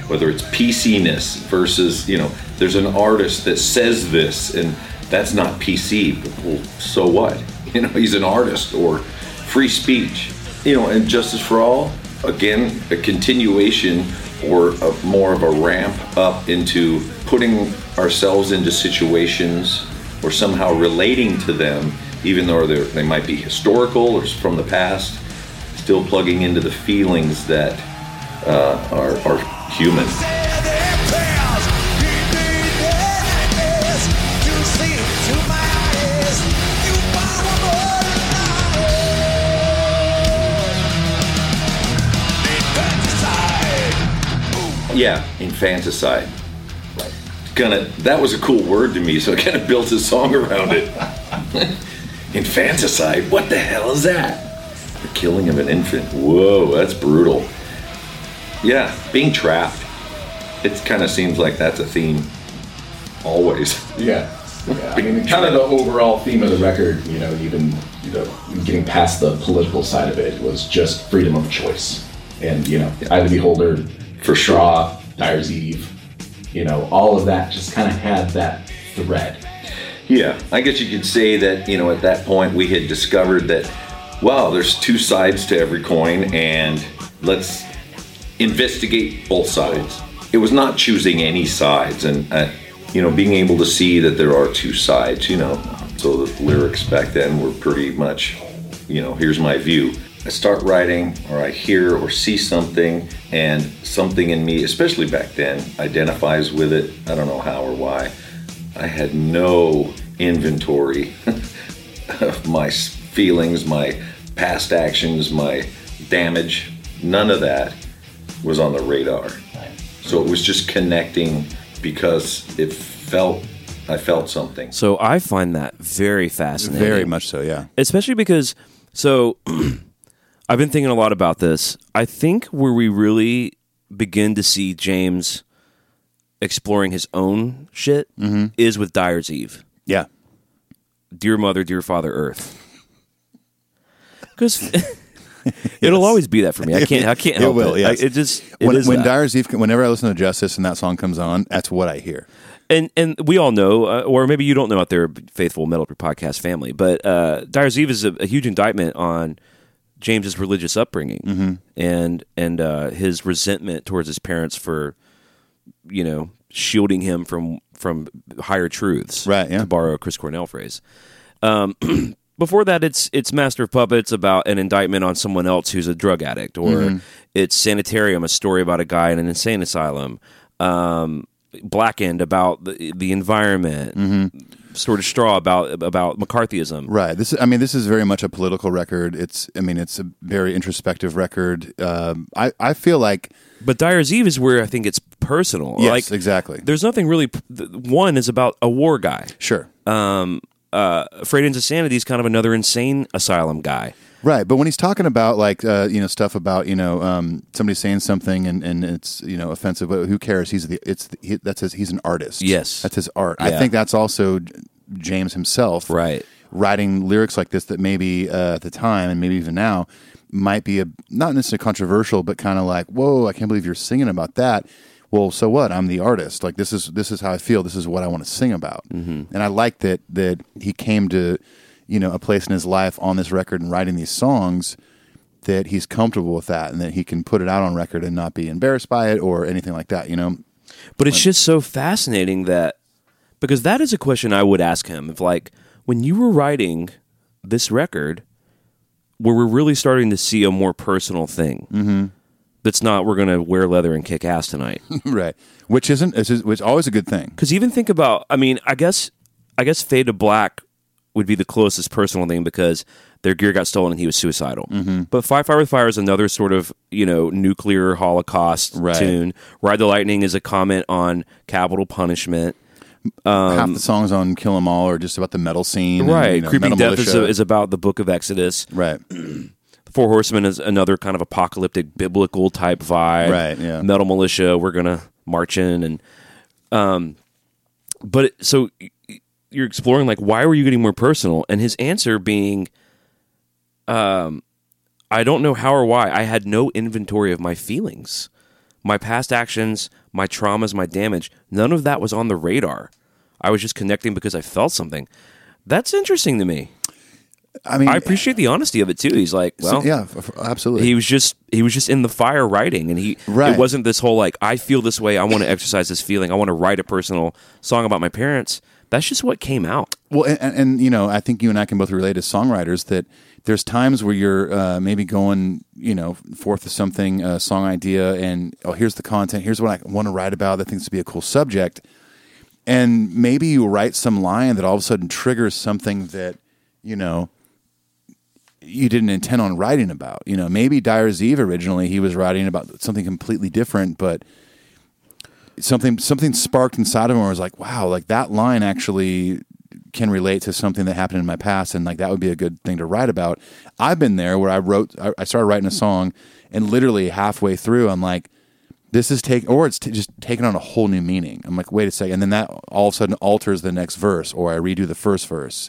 whether it's PCness versus, you know, there's an artist that says this and that's not PC. Well, so what? [laughs] You know, he's an artist or free speech. You know, and Justice for All, again, a continuation or a, more of a ramp up into putting ourselves into situations or somehow relating to them, even though they might be historical or from the past, still plugging into the feelings that uh, are, are human. Yeah, infanticide. Gonna that was a cool word to me, so I kind of built a song around it. [laughs] infanticide? What the hell is that? The killing of an infant. Whoa, that's brutal. Yeah, being trapped. It kind of seems like that's a theme. Always. Yeah. yeah. I mean, kind of the overall theme of the record, you know, even you know, getting past the political side of it was just freedom of choice. And, you know, Eye of the Beholder, For Shaw, Dyer's Eve, you know, all of that just kind of had that thread. Yeah, I guess you could say that, you know, at that point we had discovered that, wow, there's two sides to every coin and let's investigate both sides. It was not choosing any sides and, uh, you know, being able to see that there are two sides, you know. So the lyrics back then were pretty much, you know, here's my view. I start writing or I hear or see something and something in me, especially back then, identifies with it. I don't know how or why. I had no inventory [laughs] of my feelings, my past actions, my damage. None of that was on the radar. So it was just connecting because it felt, I felt something. So I find that very fascinating. Very much so, yeah. especially because so [clears throat] I've been thinking a lot about this. I think where we really begin to see James exploring his own shit is with Dyer's Eve. Yeah. Dear Mother, Dear Father Earth. [laughs] Because [laughs] it'll always be that for me. I can't. I can't [laughs] It help will, it. yes. I- it just it when is when. Dyer's Eve, whenever I listen to Justice and that song comes on, that's what I hear. and and we all know, uh, or maybe you don't know out there, faithful Metal podcast family, but uh, Dyer's Eve is a, a huge indictment on James's religious upbringing Mm-hmm. and and uh, his resentment towards his parents for you know shielding him from from higher truths, Right, yeah. To borrow a Chris Cornell phrase. Um, [clears throat] before that, it's it's Master of Puppets about an indictment on someone else who's a drug addict, or Mm-hmm. it's Sanitarium, a story about a guy in an insane asylum. Um, Blackened about the the environment. Shortest Straw about about McCarthyism. Right. This is, I mean, this is very much a political record. It's, I mean, it's a very introspective record. Um, I, I feel like, But Dyer's Eve is where I think it's personal. yes, like exactly. there's nothing really. One is about a war guy. Sure. Um, uh, Frayed Ends of Sanity is kind of another insane asylum guy. Right, but when he's talking about like uh, you know stuff about you know um, somebody saying something and, and it's you know offensive, but who cares? He's the it's the, he, that's his, he's an artist. Yes. that's his art. I think that's also James himself, Right. Writing lyrics like this that maybe uh, at the time and maybe even now might be a not necessarily controversial, but kind of like whoa, I can't believe you're singing about that. Well, so what? I'm the artist. Like this is this is how I feel. This is what I want to sing about. Mm-hmm. And I like that that he came to you know a place in his life on this record and writing these songs that he's comfortable with that and that he can put it out on record and not be embarrassed by it or anything like that. You know, But it's just so fascinating that because that is a question I would ask him if like when you were writing this record, where we're really starting to see a more personal thing. Mm-hmm. That's not we're going to wear leather and kick ass tonight. [laughs] right? Which isn't which which is always a good thing. Because even think about, I mean, I guess, I guess Fade to Black would be the closest personal thing because their gear got stolen and he was suicidal. Mm-hmm. But Fire Fire with Fire is another sort of you know nuclear holocaust Right. tune. Ride the Lightning is a comment on capital punishment. Half the songs on Kill 'Em All are just about the metal scene, and, right, you know, Creeping Death is, Militia. is about the Book of Exodus. right. [clears throat] Four Horsemen is another kind of apocalyptic biblical type vibe. Right, yeah. Metal Militia, we're gonna march in and um, but it, so you're exploring like why were you getting more personal? And his answer being, um, I don't know how or why. I had no inventory of my feelings. my past actions, my traumas, my damage, none of that was on the radar. I was just connecting because I felt something. That's interesting to me. I mean, I appreciate the honesty of it too. He's like, well, yeah, absolutely. he was just he was just in the fire writing and he Right. it wasn't this whole like i feel this way i want to exercise this feeling i want to write a personal song about my parents that's just what came out Well, and, and, you know, I think you and I can both relate as songwriters that there's times where you're uh, maybe going, you know, forth with something, a song idea, and oh, here's the content, here's what I want to write about that thinks to be a cool subject, and maybe you write some line that all of a sudden triggers something that you know you didn't intend on writing about. You know, maybe Dyer's Eve originally he was writing about something completely different, but something something sparked inside of him I was like, wow, like that line actually can relate to something that happened in my past and like that would be a good thing to write about. I've been there where I wrote I, I started writing a song and literally halfway through I'm like this is take or it's t- just taking on a whole new meaning. I'm like, wait a second, and then that all of a sudden alters the next verse, or I redo the first verse,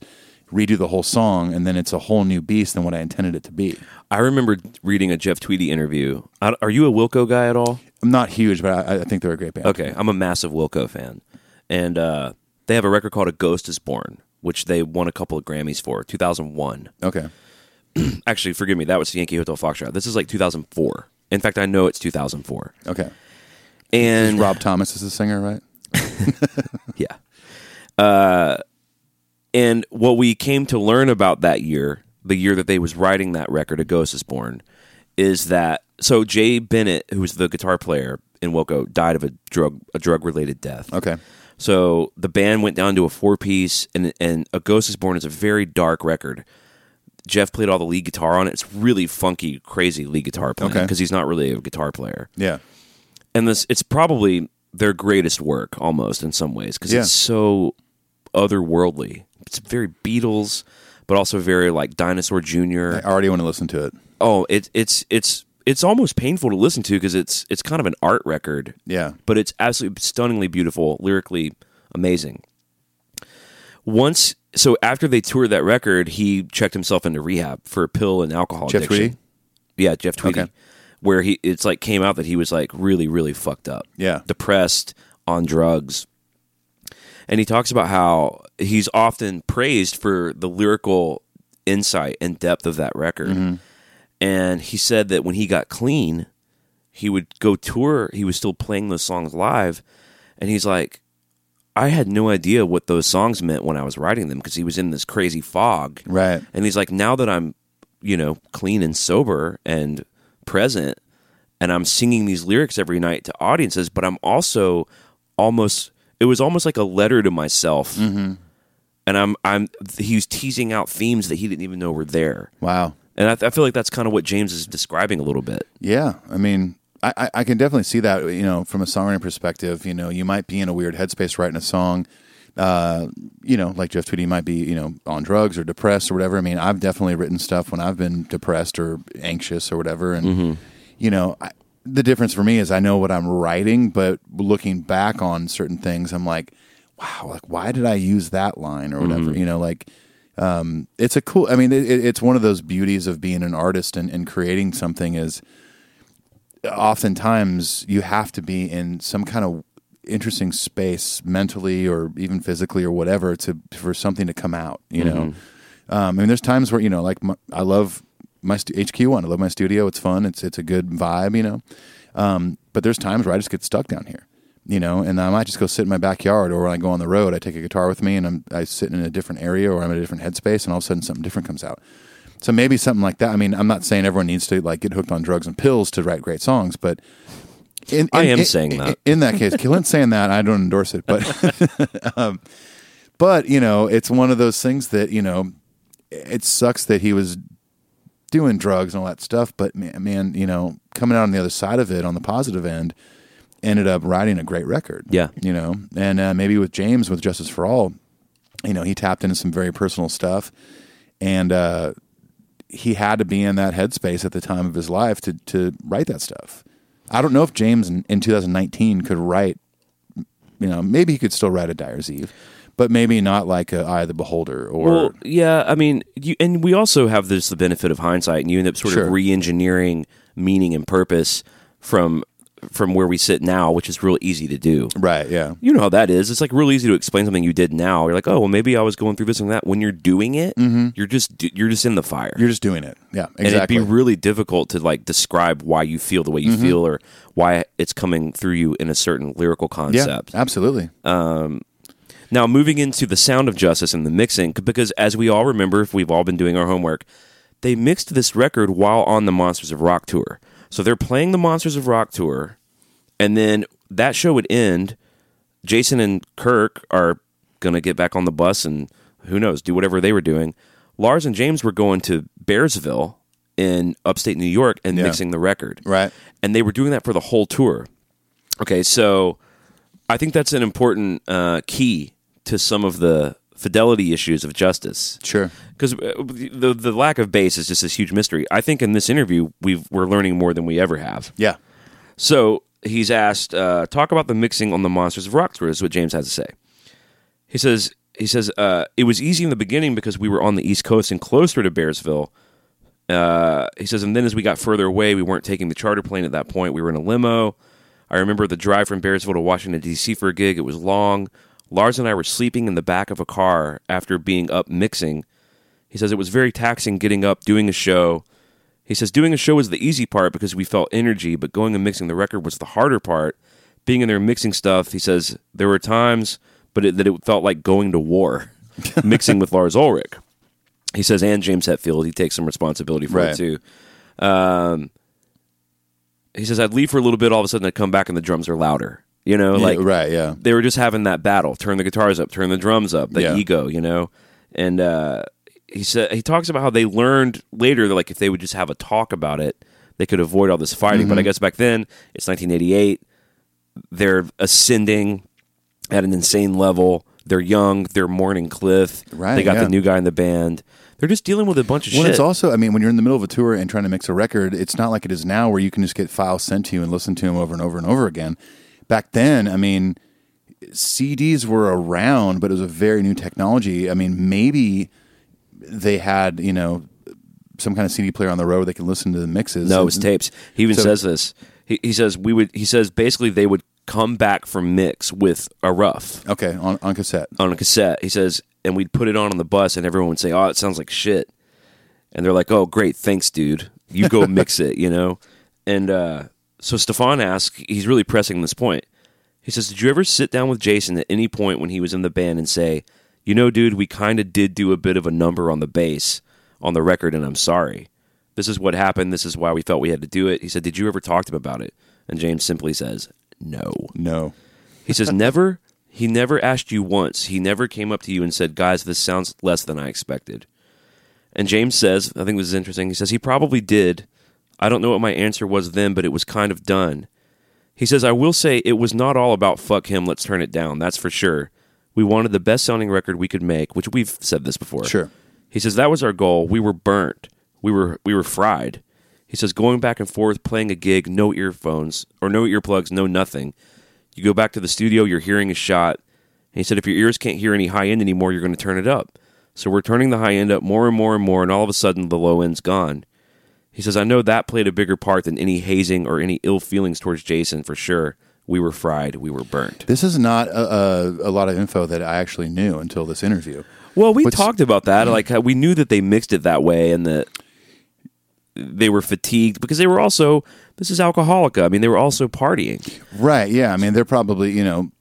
redo the whole song, and then it's a whole new beast than what I intended it to be. i remember reading a jeff tweedy interview are you a wilco guy at all I'm not huge, but I, I think they're a great band. okay i'm a massive wilco fan and uh, they have a record called a ghost is born which they won a couple of grammys for 2001 Okay. [clears throat] actually forgive me that was yankee hotel foxtrot this is like 2004 in fact i know it's 2004 Okay. and Rob Thomas is the singer, right? [laughs] [laughs] Yeah. Uh, and what we came to learn about that year, the year that they was writing that record, A Ghost is Born, is that so Jay Bennett, who was the guitar player in Wilco, died of a drug a drug related death. Okay. So the band went down to a four piece, and and A Ghost is Born is a very dark record. Jeff played all the lead guitar on it. It's really funky, crazy lead guitar playing Okay. because he's not really a guitar player Yeah. and this it's probably their greatest work almost in some ways because Yeah. it's so otherworldly it's very beatles but also very like dinosaur Jr. I already want to listen to it. oh it, it's it's it's almost painful to listen to because it's it's kind of an art record Yeah. but it's absolutely stunningly beautiful lyrically amazing once so after they toured that record he checked himself into rehab for pill and alcohol Jeff addiction Tweedy? yeah jeff tweedy Okay. where he it's like came out that he was like really really fucked up Yeah. depressed on drugs and he talks about how he's often praised for the lyrical insight and depth of that record mm-hmm. And he said that when he got clean he would go tour he was still playing those songs live and he's like i had no idea what those songs meant when i was writing them because he was in this crazy fog Right. and he's like, now that I'm, you know, clean and sober and present, and I'm singing these lyrics every night to audiences, but I'm also almost, it was almost like a letter to myself. Mm-hmm. And I'm, I'm, he's teasing out themes that he didn't even know were there. Wow. And I, I feel like that's kind of what James is describing a little bit. Yeah. I mean, I, I- can definitely see that, you know, from a songwriting perspective. You know, you might be in a weird headspace writing a song. Uh, you know, like Jeff Tweedy might be, you know, on drugs or depressed or whatever. I mean, I've definitely written stuff when I've been depressed or anxious or whatever. And, you know, I, the difference for me is I know what I'm writing, but looking back on certain things, I'm like, wow, like, why did I use that line or whatever? You know, like, um, it's a cool, I mean, it, it- it's one of those beauties of being an artist and, and creating something is, oftentimes you have to be in some kind of interesting space mentally or even physically or whatever to for something to come out you know? Um, I mean there's times where you know like my, I love my stu- HQ1 I love my studio it's fun it's it's a good vibe you know? Um, but there's times where I just get stuck down here you know and I might just go sit in my backyard or when I go on the road I take a guitar with me and I'm I sit in a different area or I'm in a different headspace and all of a sudden something different comes out so maybe something like that. I mean, I'm not saying everyone needs to like get hooked on drugs and pills to write great songs, but in, I am in- saying in- that. In that case, Clint's [laughs] saying that I don't endorse it, but [laughs] um, but you know, it's one of those things that you know, it sucks that he was doing drugs and all that stuff, but man, man, you know, coming out on the other side of it on the positive end, ended up writing a great record. Yeah. you know, and uh, maybe with James with Justice for All, you know, he tapped into some very personal stuff, and uh, he had to be in that headspace at the time of his life to to write that stuff. I don't know if James in, in 2019 could write. You know, maybe he could still write a Dyer's Eve, but maybe not like a Eye of the Beholder or Well, yeah, I mean, you, and we also have this the benefit of hindsight, and you end up sort Sure. of re-engineering meaning and purpose from from where we sit now, which is real easy to do. Right. Yeah. You know how that is. It's like real easy to explain something you did now. You're like, oh, well, maybe I was going through this and that. When you're doing it, mm-hmm. you're just you're just in the fire. You're just doing it. Yeah. and it'd be really difficult to like describe why you feel the way you mm-hmm. feel or why it's coming through you in a certain lyrical yeah. concept. Absolutely. Um, now, moving into the sound of justice and the mixing, because as we all remember, if we've all been doing our homework, they mixed this record while on the Monsters of Rock tour. So they're playing the Monsters of Rock tour, and then that show would end. Jason and Kirk are going to get back on the bus and who knows, do whatever they were doing. Lars and James were going to Bearsville in upstate New York and Yeah. mixing the record. Right. And they were doing that for the whole tour. Okay, so I think that's an important uh, key to some of the fidelity issues of justice. Sure. Because the the lack of bass is just this huge mystery. I think in this interview we've, we're learning more than we ever have. Yeah. So he's asked, uh, talk about the mixing on the Monsters of Rock tour. This Is what James has to say. He says, he says uh, it was easy in the beginning because we were on the East Coast and closer to Bearsville. Uh, he says, and then as we got further away, we weren't taking the charter plane at that point. We were in a limo. I remember the drive from Bearsville to Washington D.C. for a gig. It was long. Lars and I were sleeping in the back of a car after being up mixing. He says it was very taxing getting up, doing a show. He says doing a show was the easy part because we felt energy, but going and mixing the record was the harder part. Being in there mixing stuff, he says there were times, but it, that it felt like going to war, [laughs] mixing with Lars Ulrich. He says, and James Hetfield, he takes some responsibility for Right. it too. Um, he says, I'd leave for a little bit, all of a sudden I'd come back and the drums are louder. You know, Yeah, like right. Yeah. they were just having that battle turn the guitars up turn the drums up the Yeah. ego you know and uh he said he talks about how they learned later that like if they would just have a talk about it they could avoid all this fighting Mm-hmm. but i guess back then it's 1988 they're ascending at an insane level they're young they're mourning cliff Right, they got yeah. the new guy in the band they're just dealing with a bunch of Well, shit it's also, I mean, when you're in the middle of a tour and trying to mix a record, it's not like it is now where you can just get files sent to you and listen to them over and over and over again. Back then, I mean, CDs were around, but it was a very new technology. I mean, maybe they had, you know, some kind of CD player on the road where they can listen to the mixes. No, it was tapes. He even So- says this. He, he says we would. He says basically they would come back from mix with a rough Okay, on, on cassette. on a cassette. He says, and we'd put it on on the bus, and everyone would say, "Oh, it sounds like shit," and they're like, "Oh, great, thanks, dude. You go [laughs] mix it," you know. And uh, so Steffan asks, he's really pressing this point. He says, "Did you ever sit down with Jason at any point when he was in the band and say, you know, dude, we kind of did do a bit of a number on the bass on the record, and I'm sorry. This is what happened. This is why we felt we had to do it." He said, "Did you ever talk to him about it?" And James simply says, "No." No. He says, [laughs] never, he never asked you once. He never came up to you and said, guys, this sounds less than I expected. And James says, I think this is interesting. He says, he probably did. I don't know what my answer was then, but it was kind of done. He says, I will say it was not all about fuck him, let's turn it down. That's for sure. We wanted the best sounding record we could make, which we've said this before. Sure. He says that was our goal. We were burnt. We were we were fried. He says going back and forth playing a gig, no earphones or no earplugs, no nothing. You go back to the studio, your hearing is shot. And he said if your ears can't hear any high end anymore, you're going to turn it up. So we're turning the high end up more and more and more, and all of a sudden the low end's gone. He says I know that played a bigger part than any hazing or any ill feelings towards Jason for sure. We were fried. We were burnt. This is not a, a, a lot of info that I actually knew until this interview. Well, we What's- talked about that. Like uh, we knew that they mixed it that way, and that they were fatigued because they were also. This is alcoholica. I mean, they were also partying. Right. Yeah. I mean, they're probably you know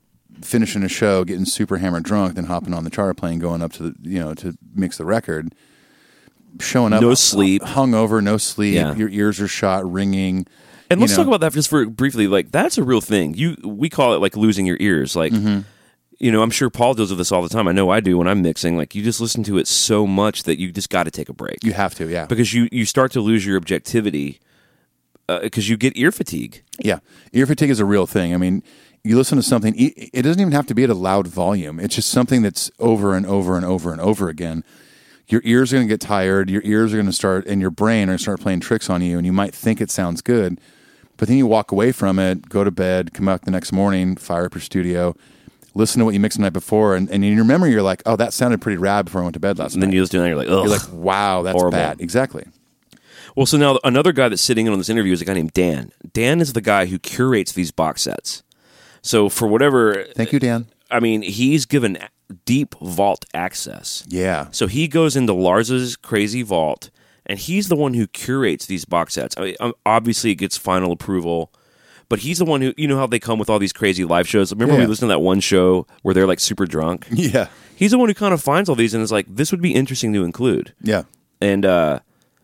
finishing a show, getting super hammered drunk, then hopping on the charter plane, going up to the you know to mix the record, showing up No sleep. hungover, no sleep. Yeah. Your ears are shot, ringing. And let's know. talk about that just for briefly. Like that's a real thing. You we call it like losing your ears. Like Mm-hmm. you know, I'm sure Paul deals with this all the time. I know I do when I'm mixing. Like you just listen to it so much that you just got to take a break You have to. Yeah. because you you start to lose your objectivity because you get ear fatigue. Yeah, ear fatigue is a real thing. I mean, you listen to something; it doesn't even have to be at a loud volume. It's just something that's over and over and over and over again. Your ears are going to get tired. Your ears are going to start, and your brain are going to start playing tricks on you. And you might think it sounds good, but then you walk away from it, go to bed, come out the next morning, fire up your studio, listen to what you mixed the night before, and, and in your memory, you're like, "Oh, that sounded pretty rad before I went to bed last night. And then night." you listen to that, you're like, oh, you're like, "Wow, that's Horrible. bad." Exactly. Well, so now another guy that's sitting in on this interview is a guy named Dan. Dan is the guy who curates these box sets. So for whatever, Thank you, Dan. I mean, he's given deep vault access. Yeah. So he goes into Lars's crazy vault, and he's the one who curates these box sets. I mean, um, obviously, it gets final approval, but he's the one who, you know, how they come with all these crazy live shows. Remember, we listened to that one show where they're like super drunk. [laughs] Yeah. He's the one who kind of finds all these and is like, this would be interesting to include Yeah. and uh,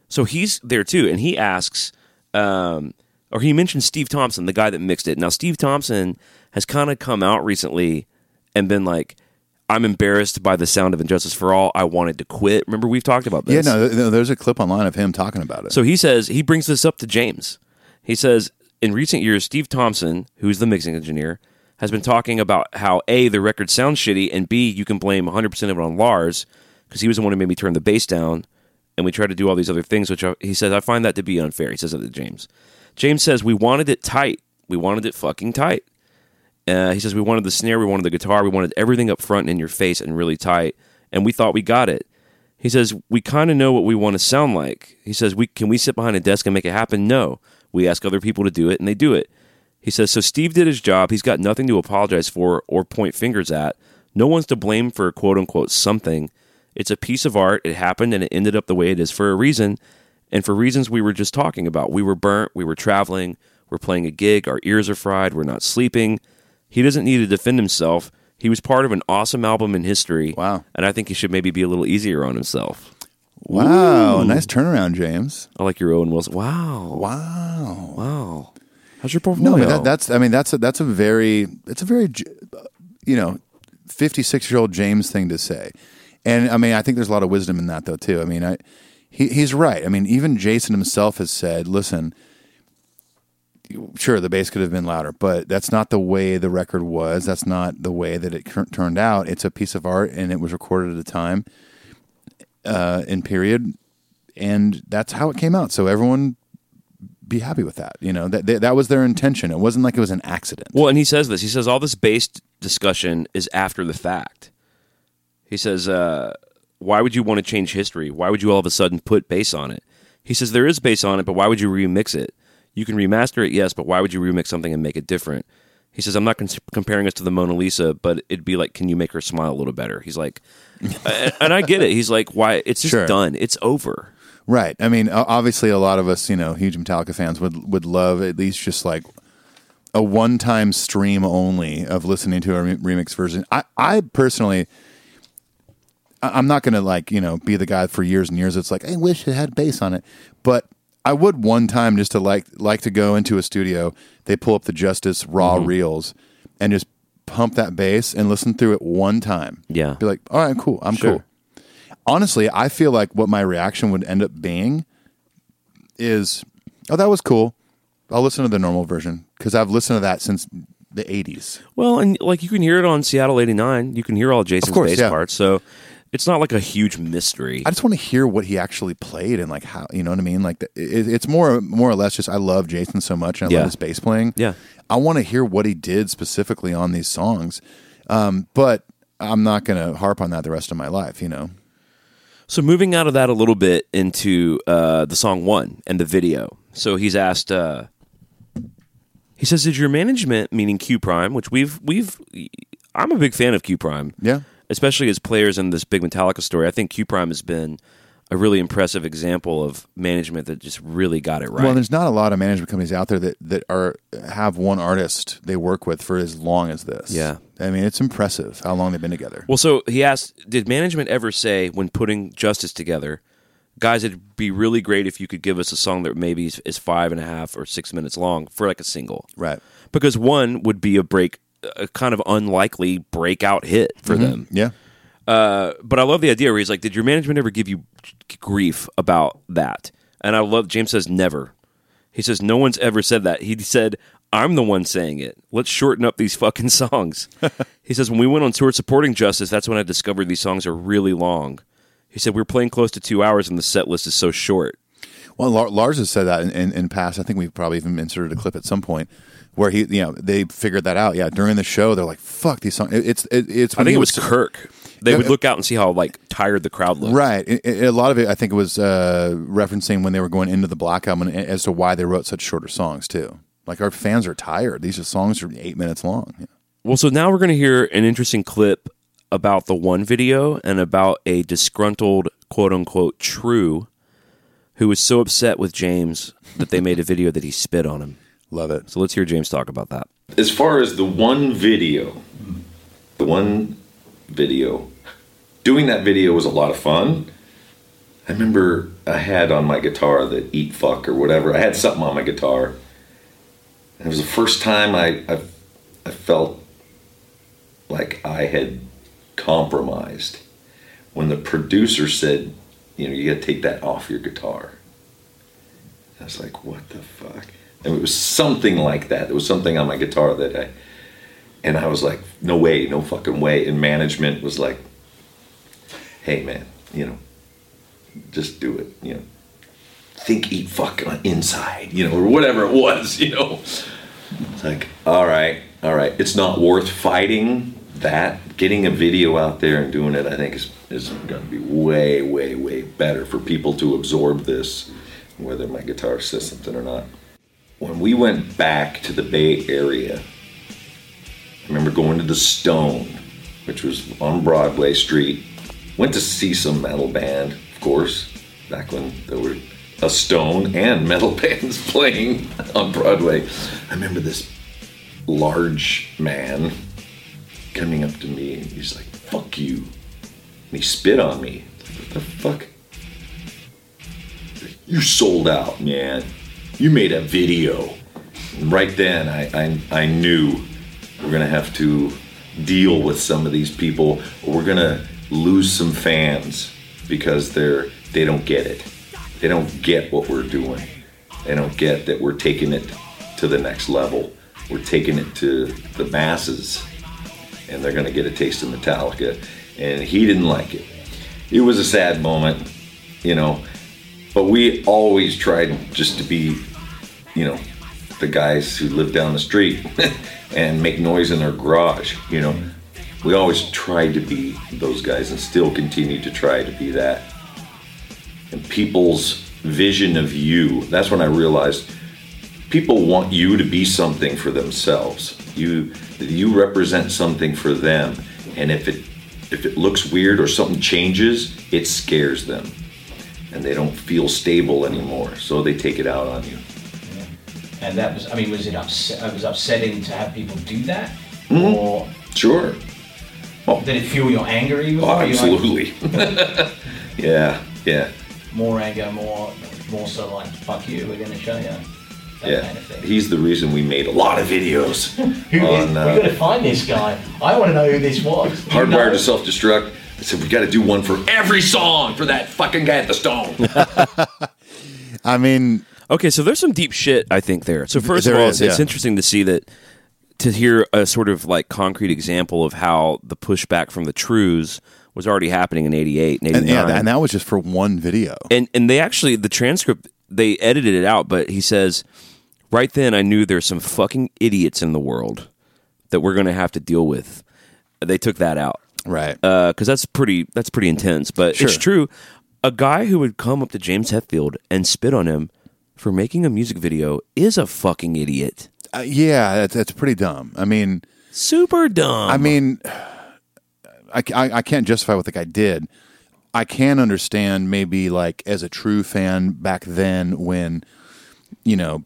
so he's there too, and he asks, um, or he mentions Steve Thompson, the guy that mixed it. Now, Steve Thompson has kind of come out recently and been like, "I'm embarrassed by the sound of And Justice for All. I wanted to quit." Remember, we've talked about this. Yeah, no, th- there's a clip online of him talking about it. So he says he brings this up to James. He says in recent years, Steve Thompson, who's the mixing engineer, has been talking about how a the record sounds shitty, and b you can blame 100 percent of it on Lars because he was the one who made me turn the bass down, and we tried to do all these other things. Which I, he says I find that to be unfair. He says that to James. James says we wanted it tight. We wanted it fucking tight. Uh, he says we wanted the snare, we wanted the guitar, we wanted everything up front and in your face and really tight, and we thought we got it. He says we kind of know what we want to sound like. He says we can we sit behind a desk and make it happen? No, we ask other people to do it and they do it. He says so. Steve did his job. He's got nothing to apologize for or point fingers at. No one's to blame for quote unquote something. It's a piece of art. It happened and it ended up the way it is for a reason, and for reasons we were just talking about. We were burnt. We were traveling. We're playing a gig. Our ears are fried. We're not sleeping. He doesn't need to defend himself. He was part of an awesome album in history. Wow. And I think he should maybe be a little easier on himself. wow, nice turnaround, James. I like your Owen Wilson. Wow. Wow. Wow. How's your portfolio? No, that, that's I mean that's a, that's a very it's a very you know 56 year old James thing to say, and I mean I think there's a lot of wisdom in that though too. I mean I he, he's right. I mean even Jason himself has said, listen, sure the bass could have been louder, but that's not the way the record was. That's not the way that it turned out. It's a piece of art, and it was recorded at a time uh, in period, and that's how it came out. So everyone be happy with that. You know that that was their intention. It wasn't like it was an accident. Well, and he says this. He says all this bass discussion is after the fact. He says, uh, "Why would you want to change history? Why would you all of a sudden put bass on it?" He says there is bass on it, but why would you remix it? You can remaster it, yes, but why would you remix something and make it different? He says, "I'm not cons- comparing us to the Mona Lisa, but it'd be like, can you make her smile a little better?" He's like, [laughs] and and I get it. He's like, "Why? It's just Sure. done. It's over." Right. I mean, obviously, a lot of us, you know, huge Metallica fans would would love at least just like a one time stream only of listening to a re- remix version. I, I personally, I'm not going to like you know be the guy for years and years. It's like I wish it had bass on it, but I would one time just to like like to go into a studio. They pull up the Justice raw mm-hmm. reels and just pump that bass and listen through it one time. Yeah. Be like, all right, cool. I'm Sure. cool honestly, I feel like what my reaction would end up being is, oh, that was cool. I'll listen to the normal version because I've listened to that since the 80s. Well, and like you can hear it on Seattle '89. You can hear all Jason's course, bass yeah. parts, so it's not like a huge mystery. I just want to hear what he actually played and like how, you know what I mean? Like the, it, it's more, more or less just, I love Jason so much and I Yeah. love his bass playing. Yeah. I want to hear what he did specifically on these songs. Um, but I'm not going to harp on that the rest of my life, you know? So moving out of that a little bit into uh, the song one and the video. So he's asked. Uh, he says, "Did your management, meaning Q Prime, which we've we've, I'm a big fan of Q Prime, Yeah. Especially as players in this big Metallica story. I think Q Prime has been a really impressive example of management that just really got it right. Well, there's not a lot of management companies out there that, that are have one artist they work with for as long as this. Yeah. I mean, it's impressive how long they've been together. Well, so he asked, did management ever say when putting Justice together, guys, it'd be really great if you could give us a song that maybe is, is five and a half or six minutes long for like a single, Right. Because one would be a break, a kind of unlikely breakout hit for them. Yeah. Uh, but I love the idea where he's like, did your management ever give you grief about that? And I love James says never. He says no one's ever said that. He said I'm the one saying it. Let's shorten up these fucking [laughs] songs. he says when we went on tour supporting Justice, that's when I discovered these songs are really long. He said we are playing close to two hours and the set list is so short. Well, Lars has said that in, in, in past. I think we've probably even inserted a clip at some point where he, you know, they figured that out. Yeah, during the show, they're like, "Fuck these songs." It, it's it, it's. I think it was was Kirk. They would look out and see how like tired the crowd looked. Right. It- a lot of it, I think, it was uh, referencing when they were going into the Black Album and as to why they wrote such shorter songs too. Like our fans are tired. These are songs are eight minutes long. Well, so now we're going to hear an interesting clip about the one video and about a disgruntled quote unquote true who was so upset with James that they made a video that he spit on him. Love it. So let's hear James talk about that. As far as the one video, the one video, doing that video was a lot of fun. I remember I had on my guitar the Eat Fuck or whatever. I had something on my guitar. And it was the first time I, I, I felt like I had compromised when the producer said, you know, you got to take that off your guitar. I was like, what the fuck? And it was something like that. It was something on my guitar that I, and I was like, no way, no fucking way. And management was like, hey man, you know, just do it, you know. Think, eat, fuck on inside, you know, or whatever it was, [laughs] you know. It's like, all right, all right. It's not worth fighting that. Getting a video out there and doing it, I think, is, is going to be way, way, way better for people to absorb this, whether my guitar says something or not. When we went back to the Bay Area, I remember going to the Stone, which was on Broadway Street. Went to see some metal band, of course, back when there were a Stone and metal [laughs] bands playing on Broadway. I remember this large man coming up to me and he's like, fuck you. And he spit on me. What the fuck? You sold out, man. You made a video. Right then, I, I, I knew we're going to have to deal with some of these people we're going to lose some fans because they're they don't get it. They don't get what we're doing. They don't get that we're taking it to the next level. We're taking it to the masses and they're going to get a taste of Metallica. And he didn't like it. It was a sad moment, you know, but we always tried just to be, you know, the guys who live down the street [laughs] and make noise in their garage, you know. We always tried to be those guys and still continue to try to be that. And people's vision of you, that's when I realized people want you to be something for themselves. You you represent something for them. And if it if it looks weird or something changes, it scares them. And they don't feel stable anymore. So they take it out on you. And that was, I mean, was it upset? It was upsetting to have people do that, Mm-hmm. or Sure. did it fuel your anger even? Oh, more? Like, absolutely. [laughs] yeah, yeah, more anger, more, more so like, fuck you, we're gonna show you. That yeah. kind of thing. He's the reason we made a lot of videos [laughs] Who is, on we uh, gotta find this guy. I want to know who this was. Do you know? Hardwired to Self Destruct. I said, we got to do one for every song for that fucking guy at the Stone. [laughs] [laughs] I mean, Okay, so there's some deep shit I think there. So first There of all, is, it's, it's yeah. interesting to see that to hear a sort of like concrete example of how the pushback from the Trues was already happening in 88 and 89. and yeah, and that was just for one video. and and they actually the transcript they edited it out, but he says right then I knew there's some fucking idiots in the world that we're going to have to deal with. They took that out Right. because that's pretty that's pretty intense. But it's true. A guy who would come up to James Hetfield and spit on him for making a music video is a fucking idiot. Uh, yeah, that's, that's pretty dumb. I mean, Super dumb. I mean, I, I, I can't justify what the guy did. I can understand maybe like as a true fan back then when, you know,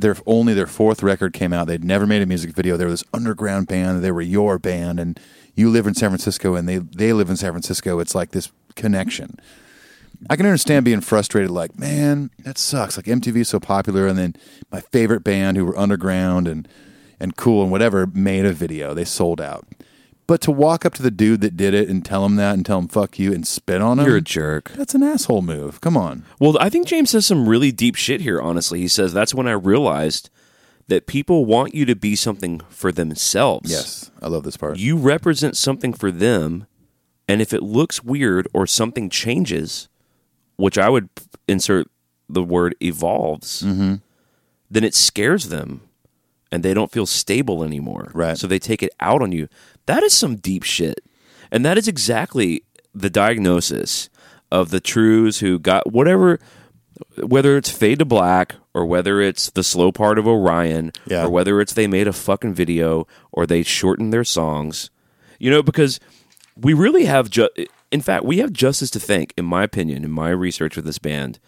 their only their fourth record came out. They'd never made a music video. They were this underground band. They were your band, and you live in San Francisco, and they they live in San Francisco. It's like this connection. I can understand being frustrated, like, man, that sucks. Like MTV is so popular, and then my favorite band who were underground and and cool and whatever made a video. They sold out. But to walk up to the dude that did it and tell him that and tell him fuck you and spit on him, You're a jerk. That's an asshole move. Come on. Well, I think James says some really deep shit here, honestly. He says, That's when I realized that people want you to be something for themselves. Yes, I love this part. You represent something for them, and if it looks weird or something changes, which I would insert the word evolves, Mm-hmm. then it scares them and they don't feel stable anymore. Right. So they take it out on you. That is some deep shit. And that is exactly the diagnosis of the trues who got whatever, whether it's Fade to Black or whether it's the slow part of Orion Yeah. or whether it's they made a fucking video or they shortened their songs. You know, because we really have, ju- in fact, we have justice to thank, in my opinion, in my research with this band,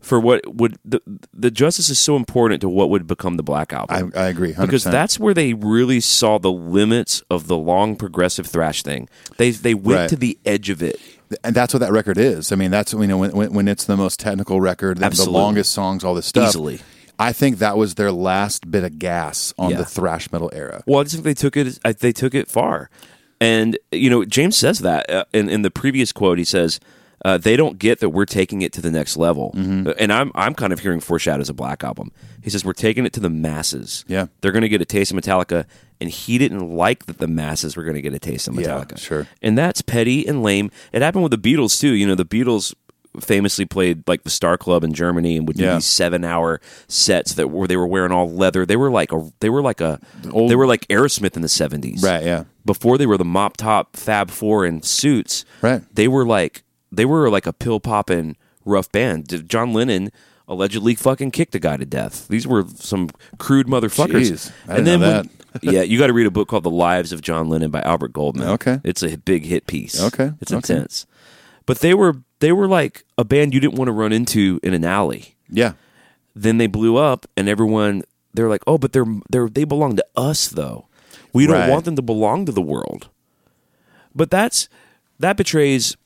for what would the the justice is so important to what would become the Black Album. I, I agree. 100%. because that's where they really saw the limits of the long progressive thrash thing. They they went Right. to the edge of it. and that's what that record is. I mean, that's you know when when, when it's the most technical record, the, the Absolutely. longest songs, all this stuff. Easily. I think that was their last bit of gas on Yeah. the thrash metal era. Well, I just think they took it. I- They took it far, and you know, James says that uh, in in the previous quote. He says uh, they don't get that we're taking it to the next level, Mm-hmm. Uh, and I'm I'm kind of hearing foreshadows of Black Album. He says we're taking it to the masses. Yeah. they're going to get a taste of Metallica, and he didn't like that the masses were going to get a taste of Metallica. Yeah, sure. and that's petty and lame. It happened with the Beatles too. You know, the Beatles famously played like the Star Club in Germany and would do Yeah. these seven hour sets that were they were wearing all leather. They were like a they were like a they were like Aerosmith in the seventies. Right, yeah. Before they were the mop top Fab Four in suits. Right. They were like they were like a pill popping rough band. John Lennon allegedly fucking kicked a guy to death. These were some crude motherfuckers. Jeez, I didn't know when- [laughs] yeah, you got to read a book called The Lives of John Lennon by Albert Goldman. Okay. It's a big hit piece. Okay, It's okay. intense. But they were they were like a band you didn't want to run into in an alley. Yeah, Then they blew up and everyone they're like, "Oh, but they're they're they belong to us though. We don't Right. want them to belong to the world." But that's that betrays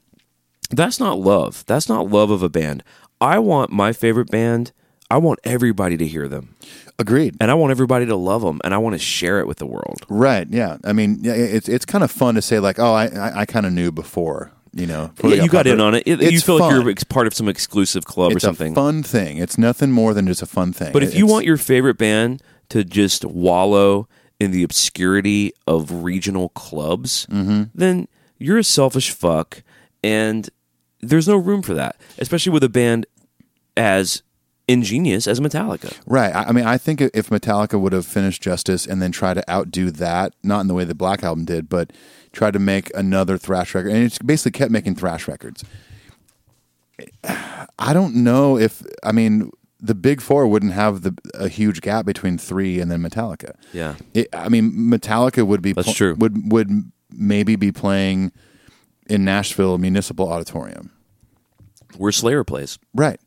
that's not love. That's not love of a band. I want my favorite band. I want everybody to hear them. agreed. And I want everybody to love them and I want to share it with the world. Right. Yeah. I mean, yeah, it's it's kind of fun to say like, oh, I I, I kind of knew before. You know, Yeah, you got in on it. It- you It's feel like you're part of some exclusive club it's or something. a fun thing. It's nothing more than just a fun thing. But if you want your favorite band to just wallow in the obscurity of regional clubs, Mm-hmm. then you're a selfish fuck, and there's no room for that, especially with a band as ingenious as Metallica. Right. I mean, I think if Metallica would have finished Justice and then try to outdo that, not in the way the Black Album did, but try to make another thrash record, and it's basically kept making thrash records. I don't know if I mean the Big Four wouldn't have the a huge gap between three and then Metallica. Yeah. It, I mean, Metallica would be That's true. Would would maybe be playing in Nashville Municipal Auditorium. Where Slayer plays. Right.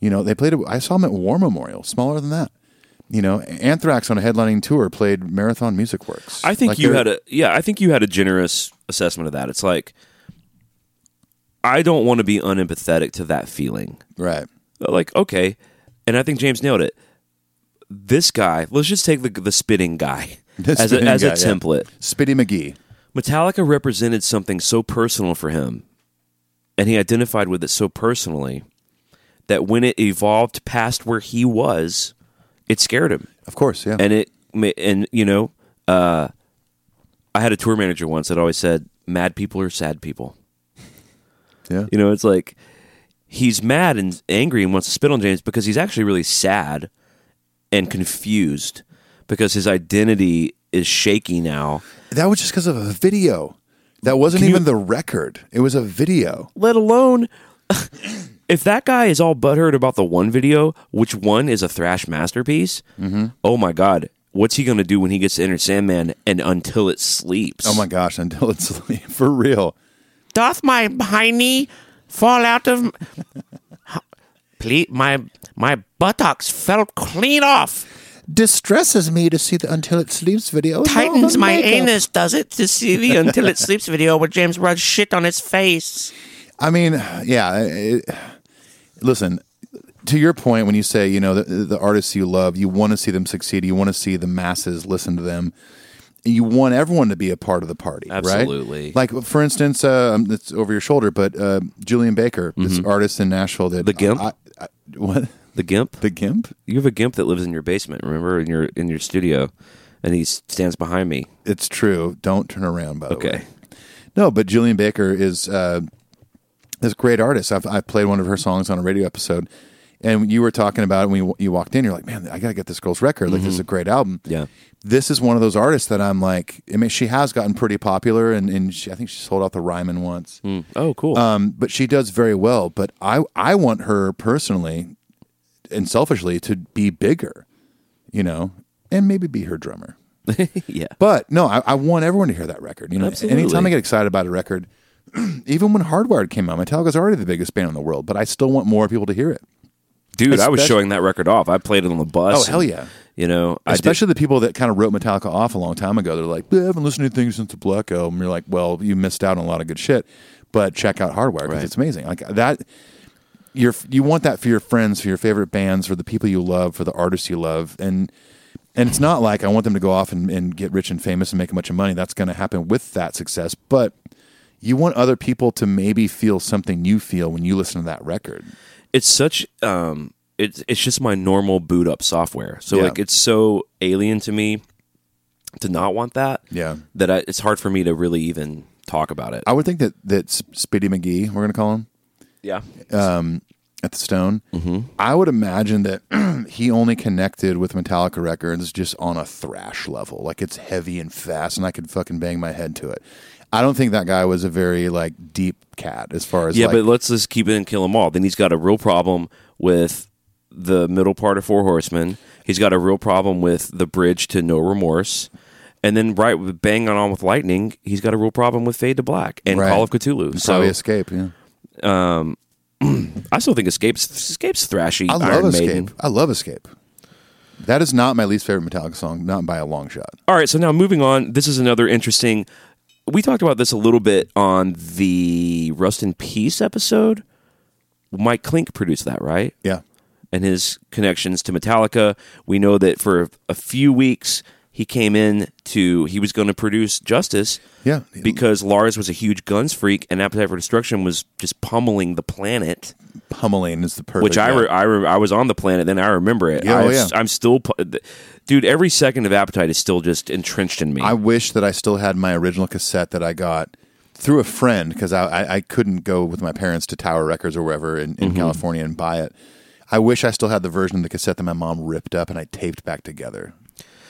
You know, they played. I saw them at War Memorial, smaller than that. You know, Anthrax on a headlining tour played Marathon Music Works. I think Like you had a yeah. I think you had a generous assessment of that. It's like I don't want to be unempathetic to that feeling. right. Uh, like okay and i think james nailed it this guy let's just take the, the spitting guy The as, a, as a guy, yeah. template Spitty McGee. Metallica represented something so personal for him and he identified with it so personally that when it evolved past where he was it scared him Of course, yeah. and it and you know uh, i had a tour manager once that always said mad people are sad people yeah. you know, it's like he's mad and angry and wants to spit on James because he's actually really sad and confused because his identity is shaky now. That was just because of a video. That wasn't Can you- even the record. It was a video. Let alone [coughs] if that guy is all butthurt about the one video, which one is a thrash masterpiece. Mm-hmm. Oh my god, what's he going to do when he gets to Enter Sandman and until it sleeps? Oh my gosh! Until it's [laughs] sleep for real. Doth my hiney fall out of [laughs] please my my buttocks fell clean off. Distresses me to see the Until It Sleeps video. Tightens my anus, does it, to see the Until It Sleeps video where James rubs shit on his face. I mean, yeah. It, listen, to your point, when you say you know the, the artists you love, you want to see them succeed. You want to see the masses listen to them. You want everyone to be a part of the party, Absolutely. right? Like for instance, uh, it's over your shoulder, but uh, Julien Baker, this artist in Nashville, that The Gimp? I, I, what The gimp? the Gimp? You have a gimp that lives in your basement, remember, in your in your studio, and he stands behind me. It's true. Don't turn around. By the Okay. way. No, but Julien Baker is uh, this great artist. I've, I've played one of her songs on a radio episode, And you were talking about it when you, you walked in. You're like, man, I gotta get this girl's record. Like, this is a great album. Mm-hmm. Yeah. This is one of those artists that I'm like. I mean, she has gotten pretty popular, and, and she, I think she sold out the Ryman once. Oh, cool. Um, but she does very well. But I I want her personally and selfishly to be bigger, you know, and maybe be her drummer. [laughs] yeah. But no, I, I want everyone to hear that record. You know, Absolutely. anytime I get excited about a record, [clears throat] even when Hardwired came out, Metallica's already the biggest band in the world, but I still want more people to hear it. Dude, I was showing that record off. I played it on the bus. Oh, hell and, yeah. You know, I did- Especially the people that kind of wrote Metallica off a long time ago. They're like, "I haven't listened to things since the Black album. You're like, well, you missed out on a lot of good shit. But check out Hardwire because Right. it's amazing. Like that, you're you want that for your friends, for your favorite bands, for the people you love, for the artists you love, and and it's not like I want them to go off and, and get rich and famous and make a bunch of money. That's going to happen with that success, but you want other people to maybe feel something you feel when you listen to that record. it's such um it's it's just my normal boot up software. So Yeah. like it's so alien to me to not want that. Yeah. That I, it's hard for me to really even talk about it. I would think that that Speedy McGee, we're going to call him, yeah. Um, at the Stone. Mm-hmm. I would imagine that [clears throat] he only connected with Metallica records just on a thrash level, like it's heavy and fast, and I could fucking bang my head to it. I don't think that guy was a very like deep cat as far as Yeah, like, but let's just keep it and Kill 'Em All. Then he's got a real problem with the middle part of Four Horsemen. He's got a real problem with the bridge to No Remorse. And then right with Bang on with Lightning, he's got a real problem with Fade to Black and Right. Call of Ktulu. So probably Escape. Yeah, Um, [clears throat] I still think Escape's Escape's thrashy. I love Iron Escape. Maiden. I love Escape. That is not my least favorite Metallica song, not by a long shot. All right, so now moving on. This is another interesting. We talked about this a little bit on the Rust in Peace episode. Mike Clink produced that, right? Yeah, And his connections to Metallica. We know that for a few weeks he came in to he was going to produce Justice. Yeah. Because Lars was a huge guns freak, and Appetite for Destruction was just pummeling the planet. pummeling is the perfect. Which I re- I, re- I was on the planet then. I remember it. Yeah, oh, yeah. I'm still, dude. Every second of Appetite is still just entrenched in me. I wish that I still had my original cassette that I got through a friend because I, I, I couldn't go with my parents to Tower Records or wherever in, Mm-hmm. in California and buy it. I wish I still had the version of the cassette that my mom ripped up and I taped back together.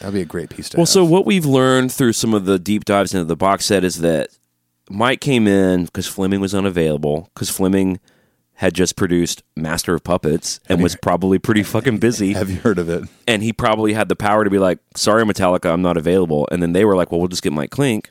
That'd be a great piece to Well, have. so what we've learned through some of the deep dives into the box set is that Mike came in because Flemming was unavailable because Flemming had just produced Master of Puppets and was probably pretty fucking busy. have you heard of it? and he probably had the power to be like, "Sorry, Metallica, I'm not available." And then they were like, "Well, we'll just get Mike Clink."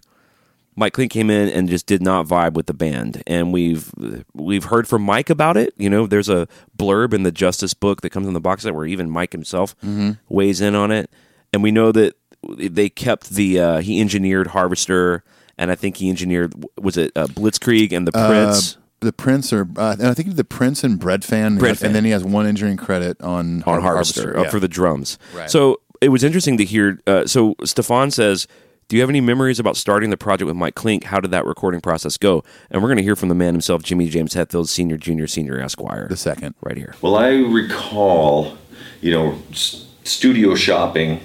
Mike Clink came in and just did not vibe with the band, and we've we've heard from Mike about it. You know, there's a blurb in the Justice book that comes in the box set where even Mike himself mm-hmm. weighs in on it, and we know that they kept the uh, he engineered Harvester, and I think he engineered was it uh, Blitzkrieg and the Prince. Uh, the Prince or uh, and I think the Prince and Breadfan, Bread Fan. and then he has one engineering credit on on Har- Harvester, uh, yeah. for the drums. Right. So it was interesting to hear. Uh, so Steffan says, "Do you have any memories about starting the project with Mike Clink? How did that recording process go?" And we're going to hear from the man himself, Jimmy James Hetfield, Senior, Junior, Senior Esquire, the second. right here. Well, I recall, you know, s- studio shopping,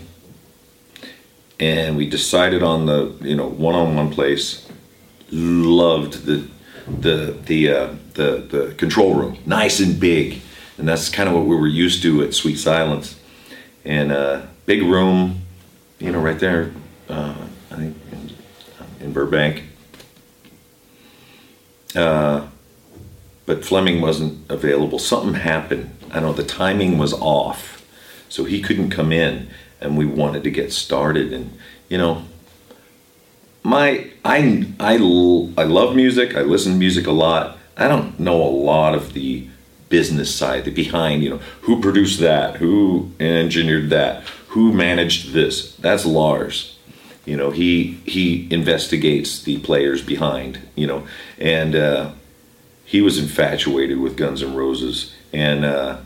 and we decided on the, you know, one-on-one place. Loved the, the the uh, the the control room, nice and big, and that's kind of what we were used to at Sweet Silence, and uh, big room, you know, right there, uh, I think in, in Burbank. Uh, but Flemming wasn't available. Something happened. I know. The timing was off, so he couldn't come in, and we wanted to get started. And you know, my I I I love music. I listen to music a lot. I don't know a lot of the business side, the behind. You know, who produced that? Who engineered that? Who managed this? That's Lars. You know, he he investigates the players behind. You know, and. Uh, he was infatuated with Guns N' Roses, and uh,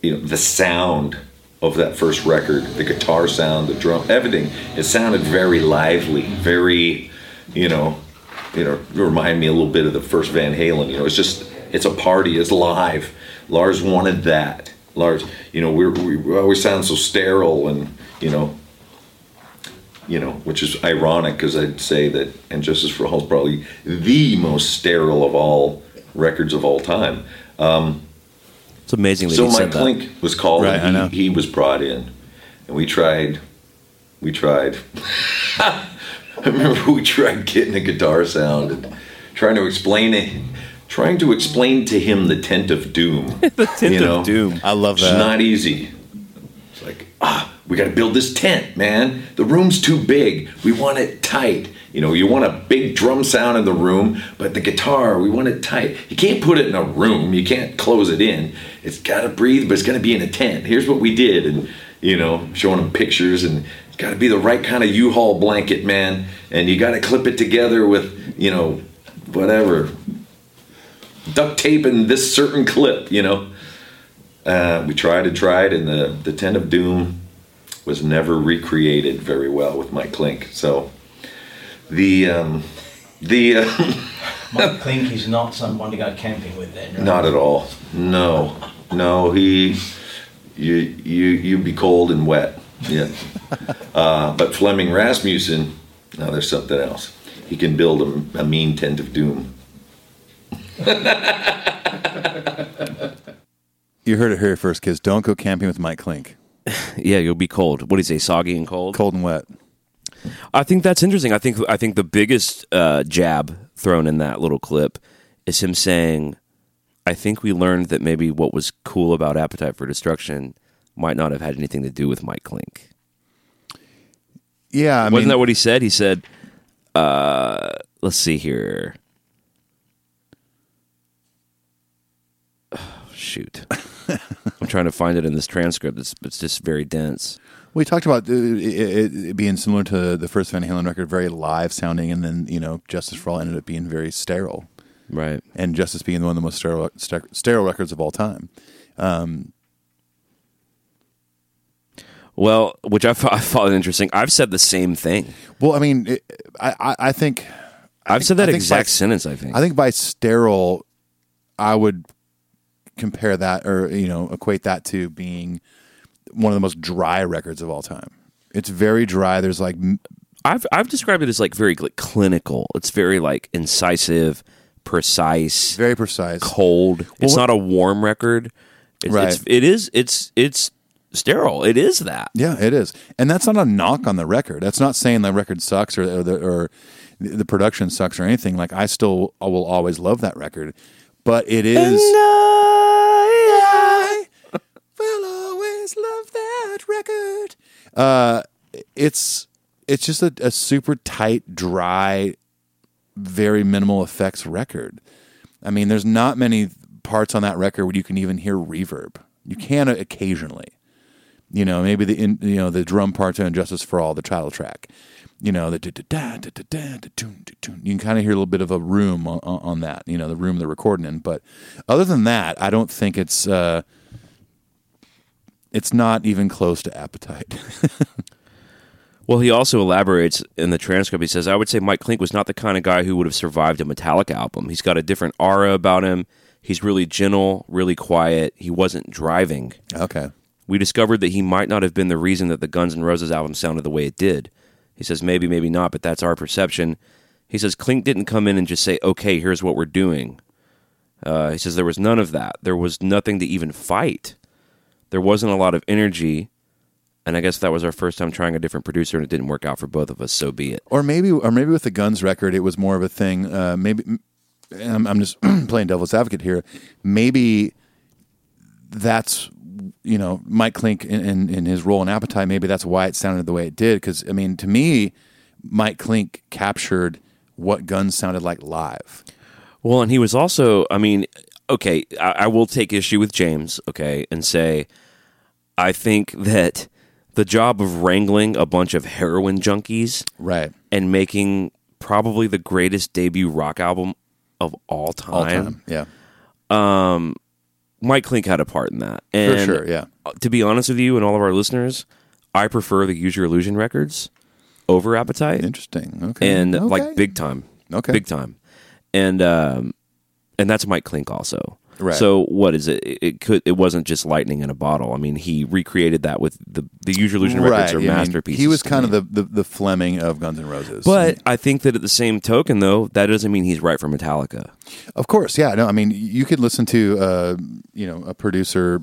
you know the sound of that first record, the guitar sound, the drum, everything. It sounded very lively, very, you know, you know, remind me a little bit of the first Van Halen. You know, it's just it's a party, it's live. Lars wanted that. Lars, you know, we're, we always sound so sterile, and you know, you know, which is ironic because I'd say that And Justice for All is probably the most sterile of all records of all time. Um, It's amazing that So he Mike said Clink was called Right, I and know. he, he was brought in. And we tried, we tried. [laughs] I remember we tried getting a guitar sound and trying to explain it, trying to explain to him the tent of doom. [laughs] the Tent of Doom. I love that. It's not easy. It's like, ah, we got to build this tent, man. The room's too big. We want it tight. You know, you want a big drum sound in the room, but the guitar, we want it tight. You can't put it in a room. You can't close it in. It's got to breathe, but it's going to be in a tent. Here's what we did, and you know, showing them pictures, and it's got to be the right kind of U-Haul blanket, man. And you got to clip it together with, you know, whatever duct tape and this certain clip, you know. Uh, we tried and tried, and the, the Tent of Doom was never recreated very well with Mike Clink. So the um, the uh, [laughs] Mike Clink is not someone to go camping with then, right? not at all. No, no, he you you you'd be cold and wet. Yeah, [laughs] uh, but Flemming Rasmussen, now there's something else. He can build a, a mean Tent of Doom. [laughs] You heard it here first, kids. Don't go camping with Mike Clink. Yeah, you'll be cold. What do you say? Soggy and cold. Cold and wet. I think that's interesting. I think I think the biggest uh, jab thrown in that little clip is him saying, "I think we learned that maybe what was cool about Appetite for Destruction might not have had anything to do with Mike Clink." Yeah, I Wasn't mean, that what he said? He said, uh, "Let's see here." Oh, [sighs] shoot, [laughs] I'm trying to find it in this transcript. It's it's just very dense. We talked about uh, it, it being similar to the first Van Halen record, very live sounding, and then you know, Justice for All ended up being very sterile, Right. and Justice being one of the most sterile, ster- sterile records of all time. Well, which I thought, I found interesting. I've said the same thing. Well, I mean, it, I, I, I think I I've think- said that exact by- sentence. I think. I think by sterile, I would compare that or you know equate that to being one of the most dry records of all time. It's very dry. There's like I've I've described it as like very like clinical. It's very like incisive, precise, very precise. cold. it's what- not a warm record. It's, Right. it's it is it's it's sterile. It is that. Yeah, it is, and that's not a knock on the record. That's not saying the record sucks or or the, or the production sucks or anything. Like I still I will always love that record, but it is. Love that record. Uh, it's it's just a, a super tight, dry, very minimal effects record. I mean, there's not many parts on that record where you can even hear reverb. You can occasionally you know, maybe the in, you know the drum parts on "Justice for All," the title track. You know, the. You can kind of hear a little bit of a room on, on on that. You know, the room they're recording in. But other than that, I don't think it's uh, it's not even close to Appetite. [laughs] Well, he also elaborates in the transcript. He says, "I would say Mike Clink was not the kind of guy who would have survived a Metallica album. He's got a different aura about him. He's really gentle, really quiet. He wasn't driving." okay. we discovered that he might not have been the reason that the Guns N' Roses album sounded the way it did. He says maybe, maybe not, but that's our perception. He says Clink didn't come in and just say, "Okay, here's what we're doing." Uh, he says there was none of that. There was nothing to even fight. There wasn't a lot of energy, and I guess that was our first time trying a different producer, and it didn't work out for both of us. So be it. Or maybe, or maybe with the Guns record, it was more of a thing. Uh, maybe I'm, I'm just [clears throat] playing devil's advocate here. Maybe that's you know Mike Clink in, in, in his role in Appetite. Maybe that's why it sounded the way it did. Because I mean, to me, Mike Clink captured what Guns sounded like live. Well, and he was also, I mean, okay, I, I will take issue with James, okay, and say, I think that the job of wrangling a bunch of heroin junkies Right. and making probably the greatest debut rock album of all time, All time. Yeah. Mike Clink had a part in that. And sure, yeah. To be honest with you and all of our listeners, I prefer the Use Your Illusion records over Appetite. Interesting. Okay. and Okay. like big time. Okay. big time, and um, and that's Mike Clink also. Right. So what is it? It- could. It wasn't just lightning in a bottle. I mean, he recreated that with the the Your Illusion records are yeah, I mean, masterpieces. he was kind of the, the the Flemming of Guns N' Roses. But I think that at the same token, though, that doesn't mean he's right for Metallica. Of course, yeah. No, I mean, you could listen to, uh, you know, a producer,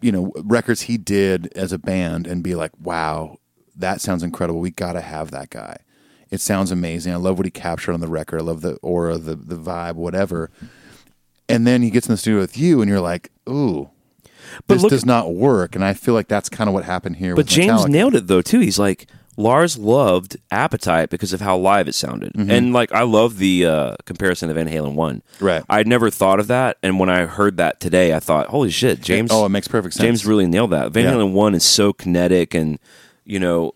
you know, records he did as a band and be like, wow, that sounds incredible. We got to have that guy. It sounds amazing. I love what he captured on the record. I love the aura, the the vibe, whatever. And then he gets in the studio with you, and you're like, ooh. But this look- does not work, and I feel like that's kind of what happened here. But James Metallica. nailed it though too. He's like Lars loved Appetite because of how live it sounded, Mm-hmm. and like I love the uh, comparison of Van Halen one. Right. I'd never thought of that, and when I heard that today, I thought, "Holy shit, James!" Oh, it makes perfect sense. James really nailed that. Van Yeah. Halen one is so kinetic, and you know,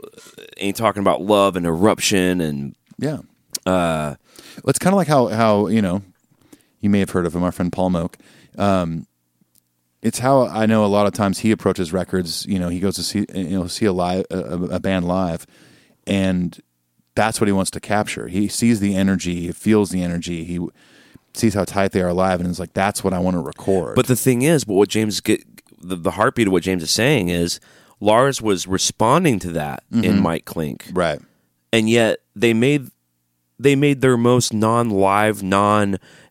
ain't talking about love and eruption, and Yeah. Uh, it's kind of like how how you know you may have heard of him, our friend Paul Moak. Um, it's how I know a lot of times he approaches records. You know, he goes to see you know see a live a, a band live, and that's what he wants to capture. He sees the energy, he feels the energy, he sees how tight they are live, and is like, "That's what I want to record." But the thing is, but what James get the, the heartbeat of what James is saying is Lars was responding to that in Mike Clink, right, and yet they made they made their most non-live,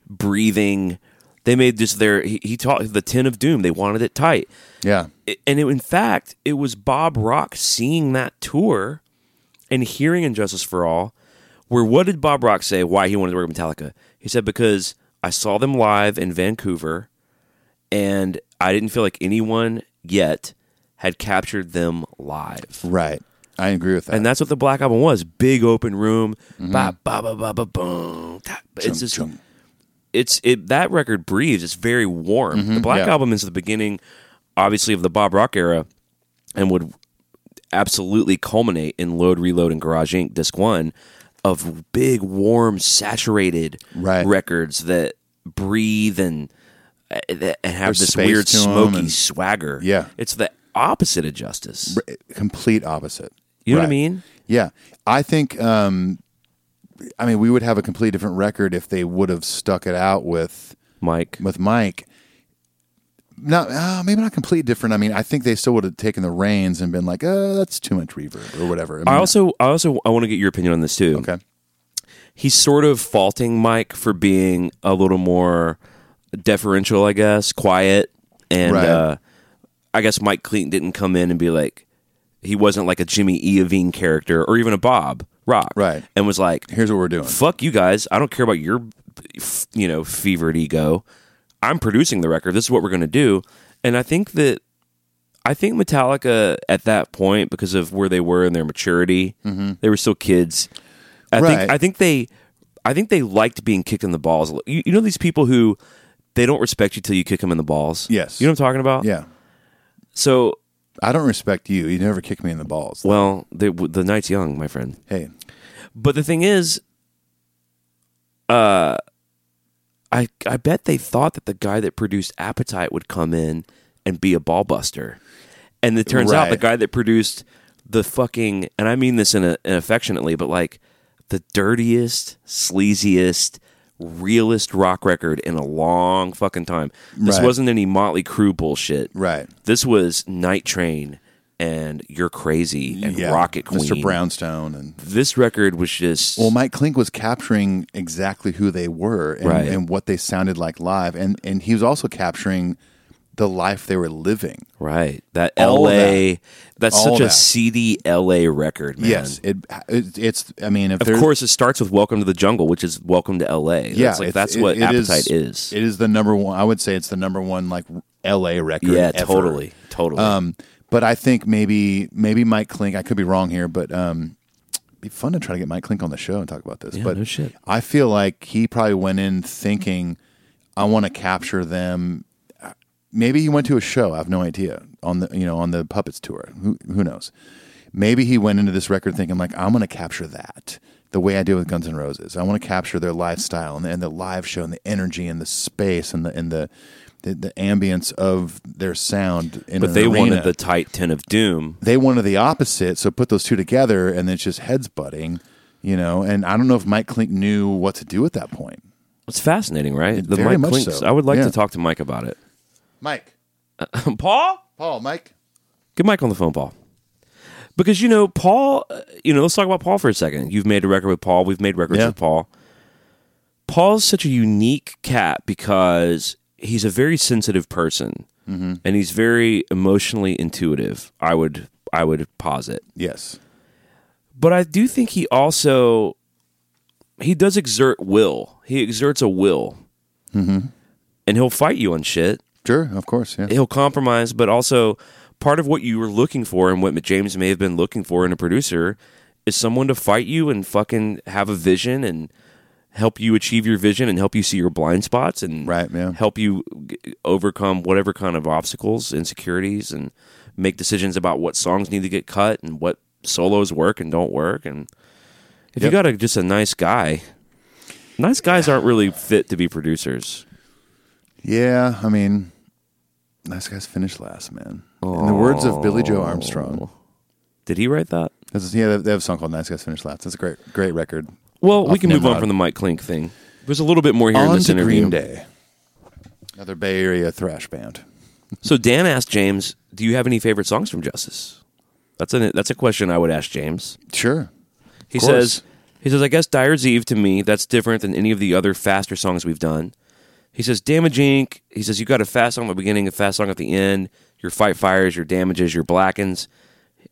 non-breathing. They made just their he, he taught the tent of doom. They wanted it tight, yeah, It- and it, in fact, it was Bob Rock seeing that tour and hearing And Justice for All. Where what did Bob Rock say? Why he wanted to work with Metallica? He said because I saw them live in Vancouver, and I didn't feel like anyone yet had captured them live. right. I agree with that. And that's what the Black Album was: big open room, mm-hmm. ba ba ba ba ba boom. It's just. It's it. That record breathes. It's very warm. the Black yeah. Album is the beginning, obviously, of the Bob Rock era, and would absolutely culminate in Load, Reload, and Garage Inc. Disc One, of big, warm, saturated Right. records that breathe and and have There's this weird smoky and- swagger. Yeah. it's the opposite of Justice. complete opposite. You know what I mean? Yeah, I think. Um, I mean, we would have a completely different record if they would have stuck it out with Mike. with Mike. Not uh, maybe not completely different. I mean, I think they still would have taken the reins and been like, "Uh, that's too much reverb" or whatever. I mean, also, I also, I want to get your opinion on this too. okay. He's sort of faulting Mike for being a little more deferential, I guess, quiet, and Right. uh, I guess Mike Clink didn't come in and be like, he wasn't like a Jimmy Iovine character or even a Bob Rock, Right. And was like, Here's what we're doing. fuck you guys. I don't care about your, you know, fevered ego. I'm producing the record. This is what we're going to do. And I think that, I think Metallica at that point, because of where they were in their maturity, they were still kids. I Mm-hmm. Right. think, I think they, I think they liked being kicked in the balls. You, you know these people who they don't respect you till you kick them in the balls. Yes. you know what I'm talking about. Yeah, So, I don't respect you. You never kick me in the balls. well, they, the night's young, my friend. hey, But the thing is, uh, I I bet they thought that the guy that produced Appetite would come in and be a ball buster, and it turns out the guy that produced the fucking and I mean this in a in affectionately, but like the dirtiest, sleaziest, realest rock record in a long fucking time. This Right. wasn't any Motley Crue bullshit. right. This was Night Train and You're Crazy and yeah, Rocket Queen. Mr. Brownstone, and This record was just well, Mike Clink was capturing exactly who they were and, Right. and what they sounded like live, and and he was also capturing the life they were living. Right. That All LA that's All such a seedy LA record, man. Yes, it, it it's. I mean, if Of course it starts with Welcome to the Jungle, which is Welcome to LA. yeah, That's like that's it- what it Appetite is. It is the number one. I would say it's the number one like L.A. record. yeah, ever. totally. Totally. Um, but I think maybe maybe Mike Clink. I could be wrong here, but um, it'd be fun to try to get Mike Clink on the show and talk about this. Yeah, but no shit. I feel like he probably went in thinking, I want to capture them. Maybe he went to a show. I have no idea on the you know on the Puppets tour. Who who knows? Maybe he went into this record thinking like I'm going to capture that the way I did with Guns N' Roses. I want to capture their lifestyle and the, and the live show and the energy and the space and the and the the, the ambience of their sound. In but they arena. wanted the tight tent of doom. they wanted the opposite. So put those two together and then it's just heads butting, you know. And I don't know if Mike Clink knew what to do at that point. It's fascinating, right? The Mike Clinks. so. I would like Yeah. to talk to Mike about it. Mike, Paul, Paul, Mike. get Mike on the phone, Paul. Because you know, Paul. uh, You know, let's talk about Paul for a second. You've made a record with Paul. We've made records Yeah. with Paul. Paul's such a unique cat because he's a very sensitive person, Mm-hmm. and he's very emotionally intuitive. I would, I would posit. Yes. but I do think he also he does exert will. He exerts a will, mm-hmm. and he'll fight you on shit. Sure, of course. Yeah. He'll compromise, but also part of what you were looking for and what James may have been looking for in a producer is someone to fight you and fucking have a vision and help you achieve your vision and help you see your blind spots and Right, yeah. help you g- overcome whatever kind of obstacles, insecurities, and make decisions about what songs need to get cut and what solos work and don't work. And if you got a, just a nice guy, nice guys aren't really fit to be producers. Yeah, I mean, nice guys finish last, man. In the words of Billie Joe Armstrong, Did he write that? yeah, they have a song called "Nice Guys Finish Last." That's a great, great record. Well, we Off can move on Nimrod. from the Mike Clink thing. There's a little bit more here in On this to interview. Green Day, another Bay Area thrash band. So Dan asked James, "Do you have any favorite songs from Justice?" That's a that's a question I would ask James. Sure, He course. says, "He says I guess Dyer's Eve to me that's different than any of the other faster songs we've done." He says, "Damage Inc." He says you got a fast song at the beginning, a fast song at the end. Your fight fires, your damages, your blackens.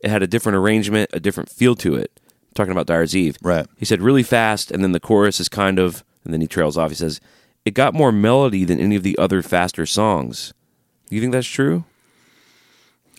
It had a different arrangement, a different feel to it. Talking about Dyer's Eve, Right. He said really fast, and then the chorus is kind of, and then he trails off. He says it got more melody than any of the other faster songs. You think that's true?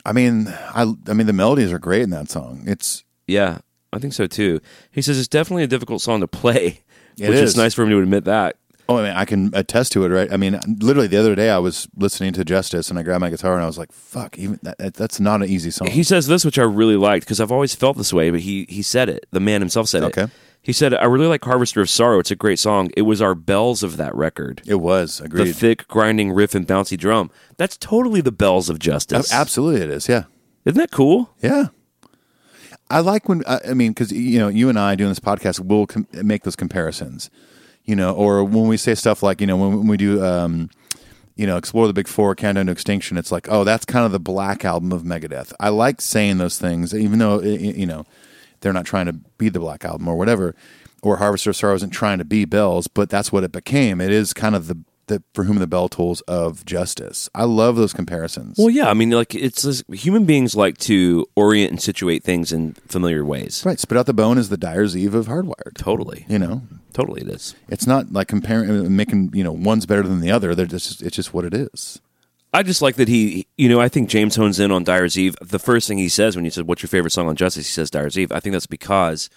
I mean, I, I mean, the melodies are great in that song. It's Yeah, I think so too. He says it's definitely a difficult song to play, It which is. is. nice for him to admit that. Oh, I mean, I can attest to it, right? I mean, literally the other day I was listening to Justice and I grabbed my guitar and I was like, "Fuck, even that, that- that's not an easy song." He says this, which I really liked because I've always felt this way, but he he said it. The man himself said it. Okay. He said, "I really like Harvester of Sorrow. It's a great song. It was our bells of that record. it was agreed. The thick, grinding riff and bouncy drum. That's totally the bells of justice. Absolutely, it is. Yeah. Isn't that cool? Yeah. I like when I I mean because you know you and I doing this podcast will com- make those comparisons, you know, or when we say stuff like you know when, when we do um, you know explore the big four countdown to extinction, it's like oh that's kind of the black album of Megadeth. I like saying those things even though you know they're not trying to be the black album or whatever, or Harvester of Sorrow isn't trying to be Bells, but that's what it became. It is kind of the the for whom the bell tolls of justice. I love those comparisons. Well, yeah. I mean, like it's this, human beings like to orient and situate things in familiar ways. right, spit out the bone is the Dyer's Eve of Hardwired. Totally. You know, Totally, it is. It's not like comparing, making you know one's better than the other. They're just it's just what it is. I just like that he, you know, I think James hones in on Dyer's Eve. The first thing he says when you said, "What's your favorite song on Justice?" He says Dyer's Eve. I think that's because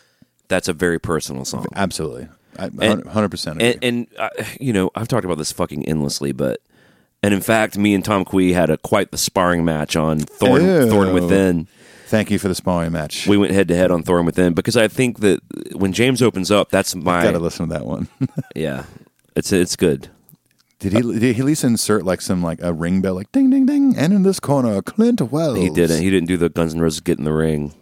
that's a very personal song. Absolutely, hundred percent. And, and uh, you know, I've talked about this fucking endlessly, but and in fact, me and Tom Quee had a quite the sparring match on Thorn Ew. Thorn Within. Thank you for the sparring match. We went head to head on Thorn Within because I think that when James opens up, that's my got to listen to that one. [laughs] yeah, it's it's good. did he? Did he at least insert like some like a ring bell, like ding ding ding, and in this corner, Clint Wells. He didn't. He didn't do the Guns N' Roses get in the ring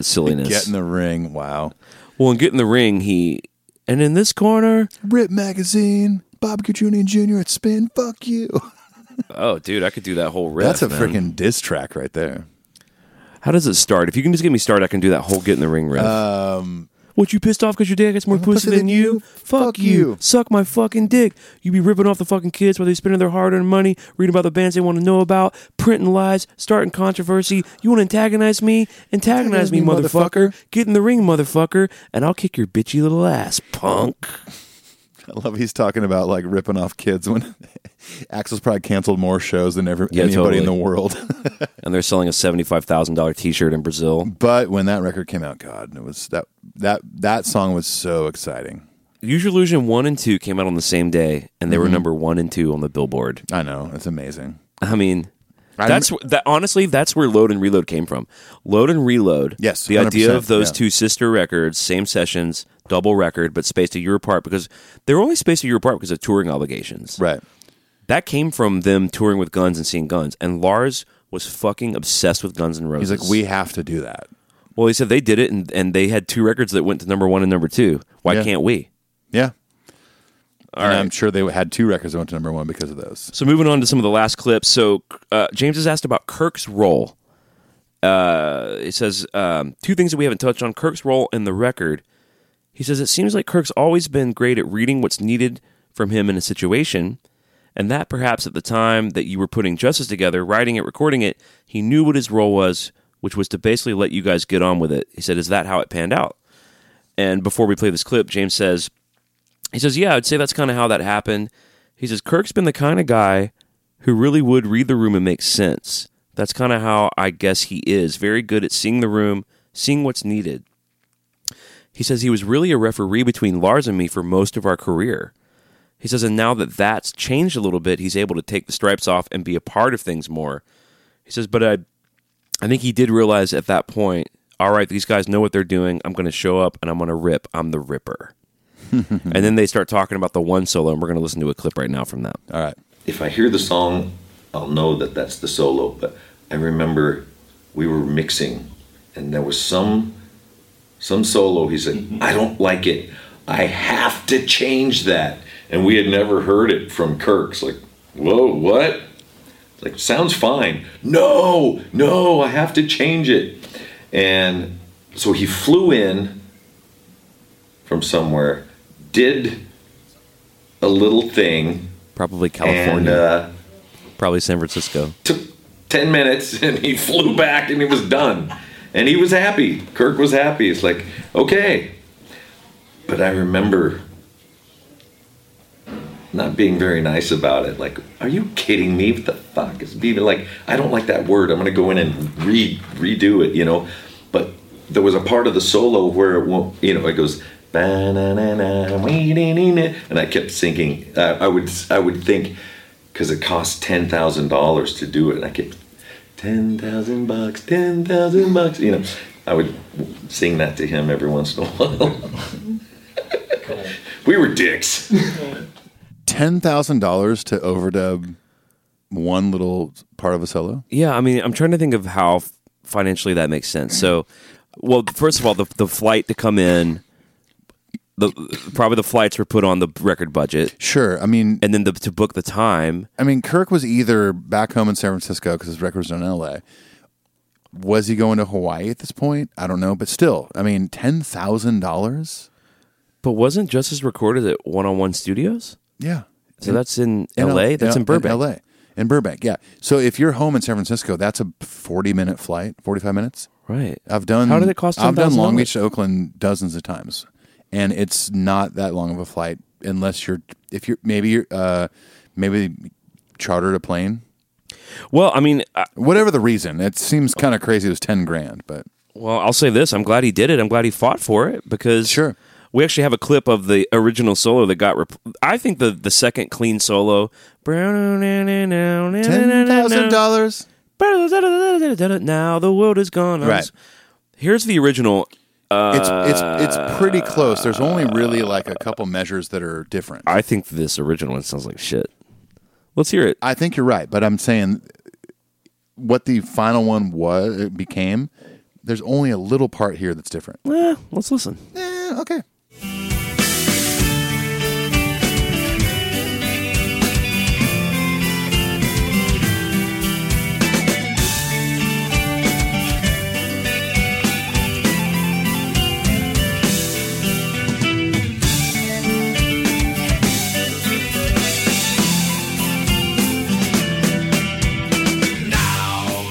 silliness. get in the ring. Wow. well, in get in the ring, he and in this corner, Rip magazine. Bob Guccione Jr. at Spin. Fuck you. [laughs] oh, dude, I could do that whole riff. That's a man. freaking diss track right there. How does it start? If you can just get me started, I can do that whole get in the ring riff. Um, What you pissed off because your dad gets more pussy than you? Fuck you. Suck my fucking dick. You be ripping off the fucking kids while they spending their hard earned money, reading about the bands they want to know about, printing lies, starting controversy. You want to antagonize me? Antagonize me, motherfucker. Get in the ring, motherfucker, and I'll kick your bitchy little ass, punk. [laughs] I love he's talking about like ripping off kids when [laughs] Axl's probably canceled more shows than ever Yeah, anybody in the world. [laughs] And they're selling a seventy-five thousand dollar T-shirt in Brazil. but when that record came out, God, it was that that that song was so exciting. Your Illusion one and two came out on the same day, and they were mm-hmm. number one and two on the Billboard. I know it's amazing. I mean, that's that. Honestly, that's where Load and Reload came from. Load and Reload. Yes, the idea of those yeah. two sister records, same sessions, double record, but spaced a year apart because they were only spaced a year apart because of touring obligations. Right. That came from them touring with Guns and seeing Guns, and Lars was fucking obsessed with Guns and Roses. He's like, we have to do that. well, he said they did it, and, and they had two records that went to number one and number two. Why Yeah. can't we? Yeah. All and right. I'm sure they had two records that went to number one because of those. So moving on to some of the last clips. So uh, James has asked about Kirk's role. Uh, it says um, two things that we haven't touched on: Kirk's role in the record. He says it seems like Kirk's always been great at reading what's needed from him in a situation, and that perhaps at the time that you were putting Justice together, writing it, recording it, he knew what his role was, which was to basically let you guys get on with it. He said, "Is that how it panned out?" And before we play this clip, James says, he says, Yeah, I'd say that's kind of how that happened. He says, Kirk's been the kind of guy who really would read the room and make sense. That's kind of how I guess he is. Very good at seeing the room, seeing what's needed. He says he was really a referee between Lars and me for most of our career. He says, and now that that's changed a little bit, he's able to take the stripes off and be a part of things more. He says, but I, I think he did realize at that point, all right, these guys know what they're doing. I'm going to show up and I'm going to rip. I'm the ripper. [laughs] and then they start talking about the one solo, and we're going to listen to a clip right now from that. All right. if I hear the song, I'll know that that's the solo. But I remember we were mixing, and there was some some solo. He said, "I don't like it. I have to change that." And we had never heard it from Kirk. It's like, "Whoa, what?" It's like, "Sounds fine." No, no, I have to change it. And so he flew in from somewhere, did a little thing, Probably and California, uh, probably San Francisco. took 10 minutes [laughs] and he flew back and it was done. And he was happy. Kirk was happy. It's like, okay. But I remember not being very nice about it. Like, are you kidding me? What the fuck is being like? I don't like that word. I'm gonna go in and re redo it, you know. But there was a part of the solo where it won't, you know, it goes. And I kept thinking, uh, I would, I would think, because it cost ten thousand dollars to do it, and I kept ten thousand bucks, ten thousand bucks. You know, I would sing that to him every once in a while. [laughs] we were dicks. Ten thousand dollars to overdub one little part of a solo. Yeah, I mean, I'm trying to think of how financially that makes sense. So, well, first of all, the the flight to come in, the probably the flights were put on the record budget, Sure. I mean, and then the, to book the time. I mean, Kirk was either back home in San Francisco because his record was done in L.A. Was he going to Hawaii at this point? I don't know, but still, I mean, ten thousand dollars. But wasn't Justice recorded at One on One Studios? Yeah. So that's in, L.A. That's in Burbank. L.A. In Burbank, yeah. So if you're home in San Francisco, that's a forty-minute flight, forty-five minutes. Right. I've done. How did it cost I've done $10,000? Long Beach to Oakland dozens of times, and it's not that long of a flight unless you're if you're maybe you're uh, maybe chartered a plane. Well, I mean, I, Whatever the reason, it seems kind of crazy. It was ten grand, but well, I'll say this: I'm glad he did it. I'm glad he fought for it because Sure. We actually have a clip of the original solo that got. Rep- I think the the second clean solo. ten thousand dollars. Now the world is gone. Right. Here's the original. It's it's it's pretty close. There's only really like a couple measures that are different. I think this original one sounds like shit. Let's hear it. I think you're right, but I'm saying what the final one was it became. There's only a little part here that's different. Eh, let's listen. Eh, okay.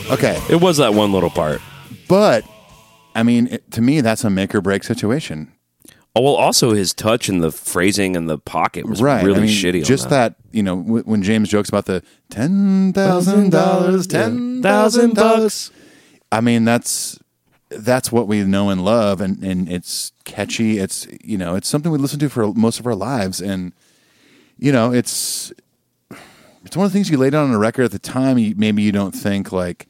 Okay, It was that one little part. but I mean, it, to me, that's a make or break situation. Oh well, also his touch and the phrasing and the pocket was right. really I mean, shitty. on Just that. you know, w- when James jokes about the ten thousand dollars, ten thousand bucks. I mean, that's that's what we know and love, and and it's catchy. It's you know, it's something we listen to for most of our lives, and you know, it's it's one of the things you lay down on a record at the time. You, maybe you don't think like,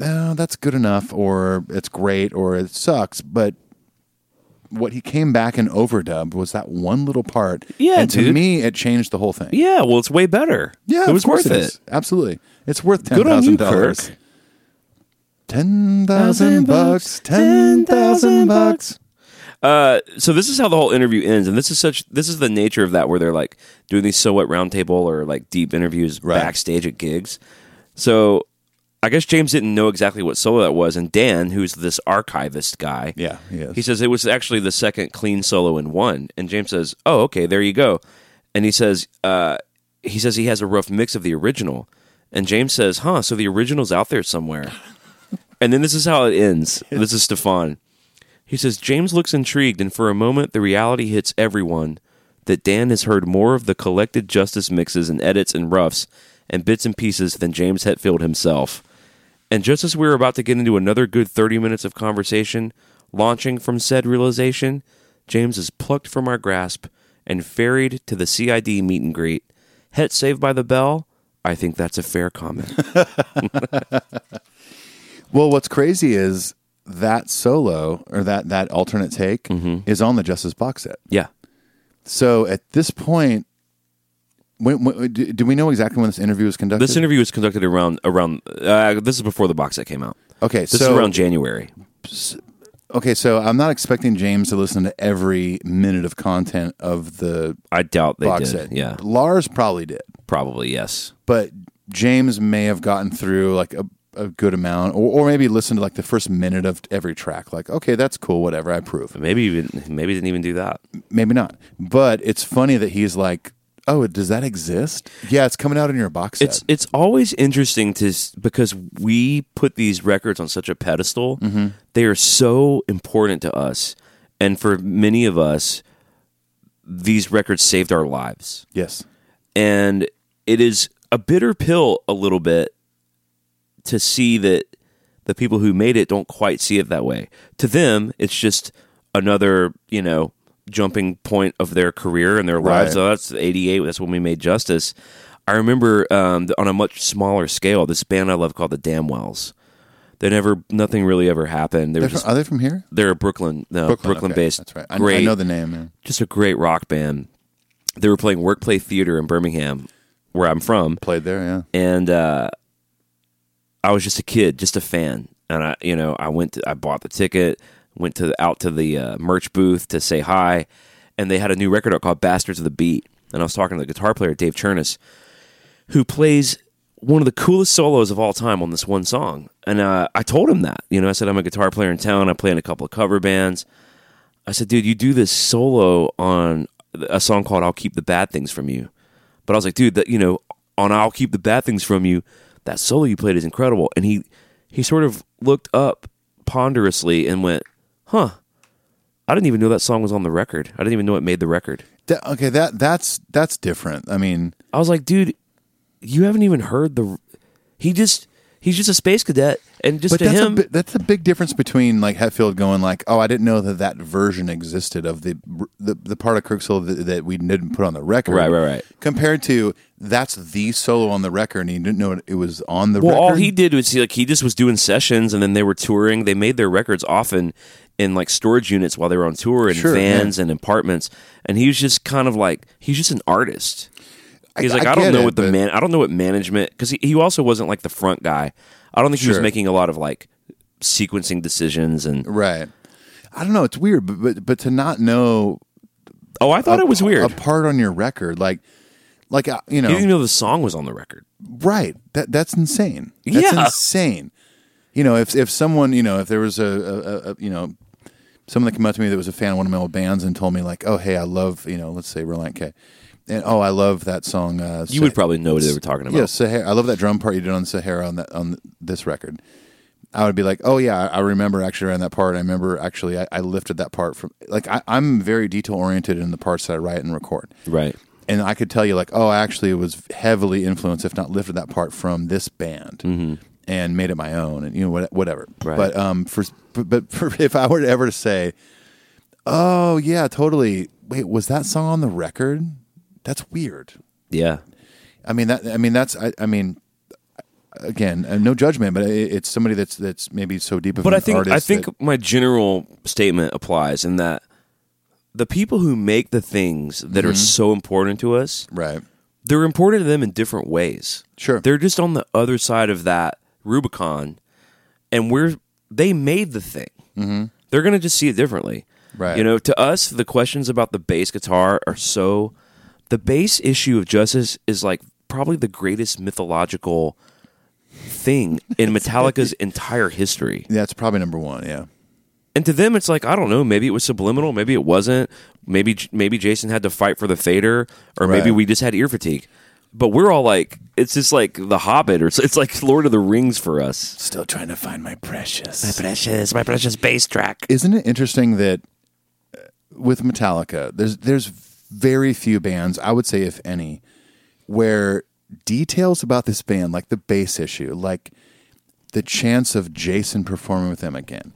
no, that's good enough, or it's great, or it sucks, but what he came back and overdubbed was that one little part. Yeah, and to dude. me, it changed the whole thing. Yeah, well, it's way better. Yeah, it was worth it. Absolutely, it's worth ten Good on you, thousand dollars. Ten thousand bucks. Ten thousand bucks. Uh, so this is how the whole interview ends, and this is such this is the nature of that where they're like doing these so what roundtable or like deep interviews Right. backstage at gigs. So I guess James didn't know exactly what solo that was, and Dan, who's this archivist guy, Yeah, he is. he says it was actually the second clean solo in one, and James says, "Oh, okay, there you go," and he says, uh, he says he has a rough mix of the original, and James says, "Huh, so the original's out there somewhere." [laughs] and then this is how it ends. This is Steffan. He says James looks intrigued, and for a moment, the reality hits everyone that Dan has heard more of the collected Justice mixes and edits and roughs and bits and pieces than James Hetfield himself. And just as we were about to get into another good 30 minutes of conversation, launching from said realization, James is plucked from our grasp and ferried to the CID meet and greet. Het saved by the bell? I think that's a fair comment. [laughs] Well, what's crazy is that solo or that that alternate take Mm-hmm. is on the Justice box set. yeah. So at this point, when, when, do, do we know exactly when this interview was conducted? This interview was conducted around around. Uh, this is before the box set came out. Okay, This so is around January. okay, so I'm not expecting James to listen to every minute of content of the I doubt they box did. set. Yeah, Lars probably did, probably yes. but James may have gotten through like a, a good amount, or, or maybe listened to like the first minute of every track. Like, okay, that's cool, whatever, I approve. Maybe even maybe didn't even do that. Maybe not, but it's funny that he's like, oh, does that exist? Yeah, it's coming out in your box set. It's it's always interesting to because we put these records on such a pedestal. Mm-hmm. They are so important to us, and for many of us, these records saved our lives. yes, and it is a bitter pill a little bit to see that the people who made it don't quite see it that way. To them, it's just another, you know, jumping point of their career and their lives. Right. Oh, that's 88. That's when we made Justice. I remember um, on a much smaller scale, this band I love called the Damnwells. They never, nothing really ever happened. They were They're from- just, are they from here? they're a Brooklyn, no, Brooklyn, Brooklyn, okay, based. That's right. I, Great, I know the name. Man. just a great rock band. They were playing Workplay Theater in Birmingham, where I'm from, Played there, yeah. and uh, I was just a kid, just a fan, and I, you know, I went to, I bought the ticket, went to out to the uh, merch booth to say hi, and they had a new record out called Bastards of the Beat, and I was talking to the guitar player Dave Chernis, who plays one of the coolest solos of all time on this one song, and uh, I told him that, you know, I said I'm a guitar player in town, I play in a couple of cover bands. I said, dude, you do this solo on a song called "I'll Keep the Bad Things from You," but I was like, dude, that you know, on "I'll Keep the Bad Things from You," that solo you played is incredible. And he he sort of looked up ponderously and went, "Huh, I didn't even know that song was on the record. I didn't even know it made the record." That- okay, that that's that's different. I mean, I was like, dude, you haven't even heard the. He just he's just a space cadet, and just to that's him, a bi- that's a big difference between like Hetfield going like, "Oh, I didn't know that that version existed of the the, the part of Kirk solo that, that we didn't put on the record." Right, right, right. Compared to that's the solo on the record, and he didn't know it was on the Well, record. all he did was he, like he just was doing sessions, and then they were touring. They made their records often in like storage units while they were on tour in Sure, vans and apartments. And he was just kind of like he's just an artist. He's I- like I I, don't know it, what the man. I don't know what management because he, he also wasn't like the front guy. I don't think he was making a lot of like sequencing decisions and. right. I don't know. It's weird, but but, but to not know Oh, I thought a it was weird. a part on your record, like like uh, you know, He didn't even know the song was on the record. Right. That that's insane. That's Yeah. insane. You know, if if someone, you know, if there was a, a, a you know, someone that came up to me that was a fan of one of my old bands and told me like, oh hey, I love you know, let's say Relient K, and oh I love that song. Uh, You would probably know what they were talking about. Yeah, Sahara. I love that drum part you did on Sahara on that on this record. I would be like, oh yeah, I remember actually around that part. I remember actually I, I lifted that part from like I, I'm very detail oriented in the parts that I write and record Right. and I could tell you like, oh, actually, it was heavily influenced, if not lifted that part from this band, and made it my own, and you know what, whatever. Right. But um, for but, for, [laughs] if I were to ever to say, oh yeah, totally. Wait, was that song on the record? That's weird. Yeah. I mean that. I mean that's. I, I mean. Again, uh, no judgment, but it, it's somebody that's that's maybe so deep of but an I think artist I think that- my general statement applies in that the people who make the things that Mm-hmm. are so important to us, right. they're important to them in different ways. Sure. They're just on the other side of that Rubicon, and we're they made the thing. Mm-hmm. They're to just see it differently. Right. You know, to us, the questions about the bass guitar are so. The bass issue of Justice is like probably the greatest mythological thing in [laughs] Metallica's entire history. That's probably number one. Yeah. And to them, it's like I don't know. Maybe it was subliminal. Maybe it wasn't. Maybe maybe Jason had to fight for the fader, or maybe we just had ear fatigue. But we're all like, it's just like The Hobbit, or it's, it's like Lord of the Rings for us. Still trying to find my precious. My precious, my precious bass track. Isn't it interesting that uh, with Metallica, there's there's very few bands, I would say if any, where details about this band, like the bass issue, like the chance of Jason performing with them again,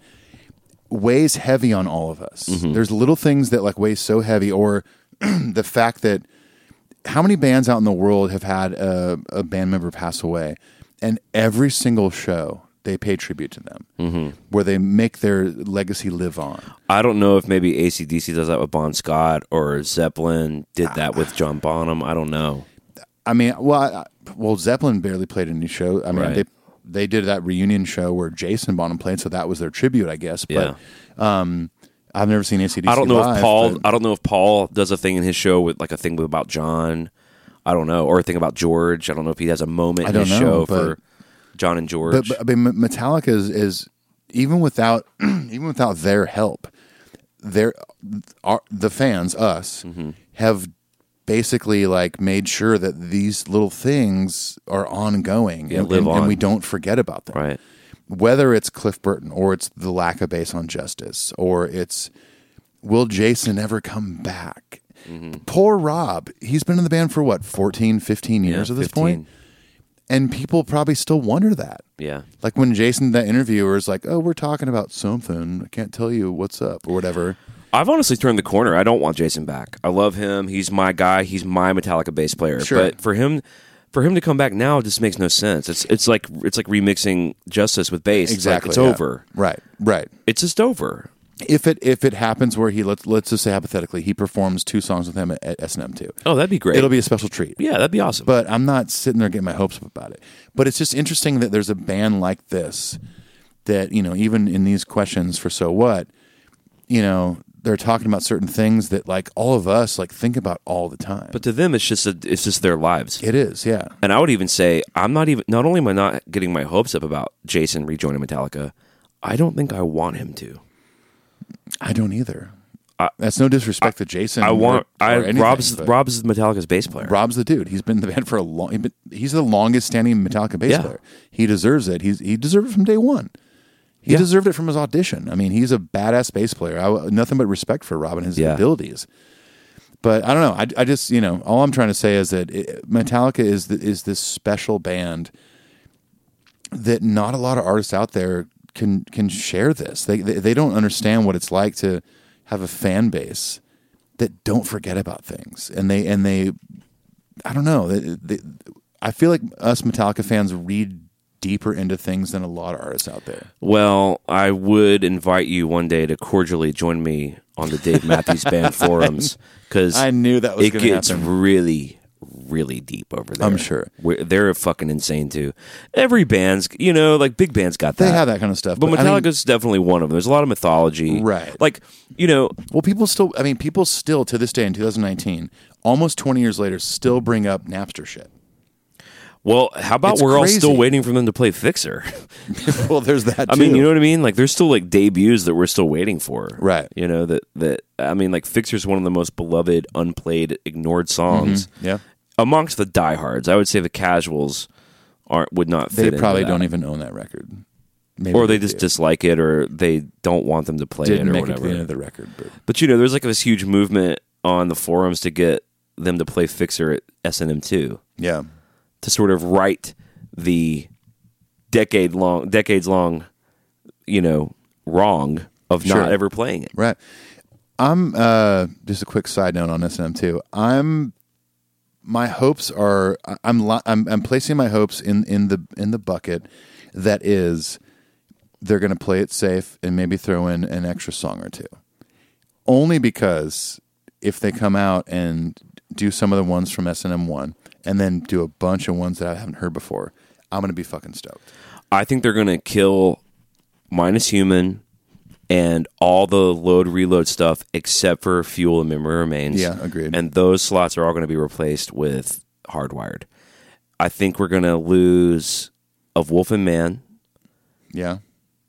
weighs heavy on all of us. There's little things that like weigh so heavy, or [clears throat] the fact that how many bands out in the world have had a, a band member pass away, and every single show they pay tribute to them, where they make their legacy live on. I don't know if maybe ACDC does that with Bon Scott or Zeppelin did that with John Bonham. I don't know. I mean, well, I, well, Zeppelin barely played any show. I mean, Right. they they did that reunion show where Jason Bonham played, so that was their tribute, I guess. But um, I've never seen ACDC. I don't know live, if Paul. but- I don't know if Paul does a thing in his show with like a thing about John. I don't know, or a thing about George. I don't know if he has a moment I in his know, show but- for John and George. But, but I mean, Metallica is, is even without [clears throat] even without their help, their our, the fans, us, Mm-hmm. have basically like made sure that these little things are ongoing Yeah, and, live and- and we don't forget about them. right. Whether it's Cliff Burton or it's the lack of bass on Justice or it's will Jason ever come back? Mm-hmm. Poor Rob. He's been in the band for what, 14, 15 years Yeah, at this 15. point? And people probably still wonder that. Yeah. Like when Jason, that interviewer, is like, "Oh, we're talking about something. I can't tell you what's up or whatever." I've honestly turned the corner. I don't want Jason back. I love him. He's my guy. He's my Metallica bass player. Sure. But for him, for him to come back now just makes no sense. It's it's like it's like remixing Justice with bass. It's like, Exactly, it's yeah. over. Right, right. It's just over. If it if it happens where he let's let's just say hypothetically he performs two songs with him at, at S and M two, Oh, that'd be great. it'll be a special treat. yeah, that'd be awesome. But I'm not sitting there getting my hopes up about it. But it's just interesting that there's a band like this that you know even in these questions for So What, you know they're talking about certain things that like all of us like think about all the time. But to them, it's just a, it's just their lives. it is, yeah. And I would even say I'm not even. Not only am I not getting my hopes up about Jason rejoining Metallica, I don't think I want him to. I don't either. That's no disrespect to Jason. I want. or- I anything, Rob's Rob's Metallica's bass player. Rob's the dude. He's been in the band for a long. He's the longest standing Metallica bass Yeah. player. He deserves it. He's he deserved it from day one. He Yeah. deserved it from his audition. I mean, he's a badass bass player. I, nothing but respect for Rob and his Yeah. abilities. But I don't know. I, I just you know all I'm trying to say is that it, Metallica is the, is this special band that not a lot of artists out there can can share this. They, they they don't understand what it's like to have a fan base that don't forget about things, and they and they I don't know. They, they, I feel like us Metallica fans read deeper into things than a lot of artists out there. Well, I would invite you one day to cordially join me on the Dave Matthews Band [laughs] forums because I knew that was it gets happen. really, really deep over there. I'm sure. We're, they're fucking insane too. Every band's, you know, like big bands got They that. have that kind of stuff, but, but I mean- definitely one of them. There's a lot of mythology, Right. Like, you know, Well, people still. I mean, people still to this day in 2019, almost 20 years later, still bring up Napster shit. Well, how about It's we're all still waiting for them to play Fixxxer? [laughs] well, there's that. [laughs] I mean, you know what I mean? Like, there's still like debuts that we're still waiting for, Right. You know that that I mean, like Fixxxer's one of the most beloved, unplayed, ignored songs. Mm-hmm. Yeah. amongst the diehards, I would say the casuals aren't would not fit. They probably don't even own that record. Maybe or they just do. dislike it, or they don't want them to play didn't it, or make it to the end of the record. But But you know, there's like this huge movement on the forums to get them to play Fixxxer at SNM two. yeah, to sort of right the decade long, decades long, you know, wrong of Sure. not ever playing it. right. I'm uh, just a quick side note on S and M too. I'm my hopes are I'm I'm I'm placing my hopes in in the in the bucket that is they're going to play it safe and maybe throw in an extra song or two. Only because if they come out and do some of the ones from S and M one and then do a bunch of ones that I haven't heard before, I'm going to be fucking stoked. I think they're going to kill Minus Human and all the load reload stuff except for fuel and memory remains. Yeah, agreed. And those slots are all going to be replaced with hardwired. I think we're going to lose of Wolf and Man, Yeah.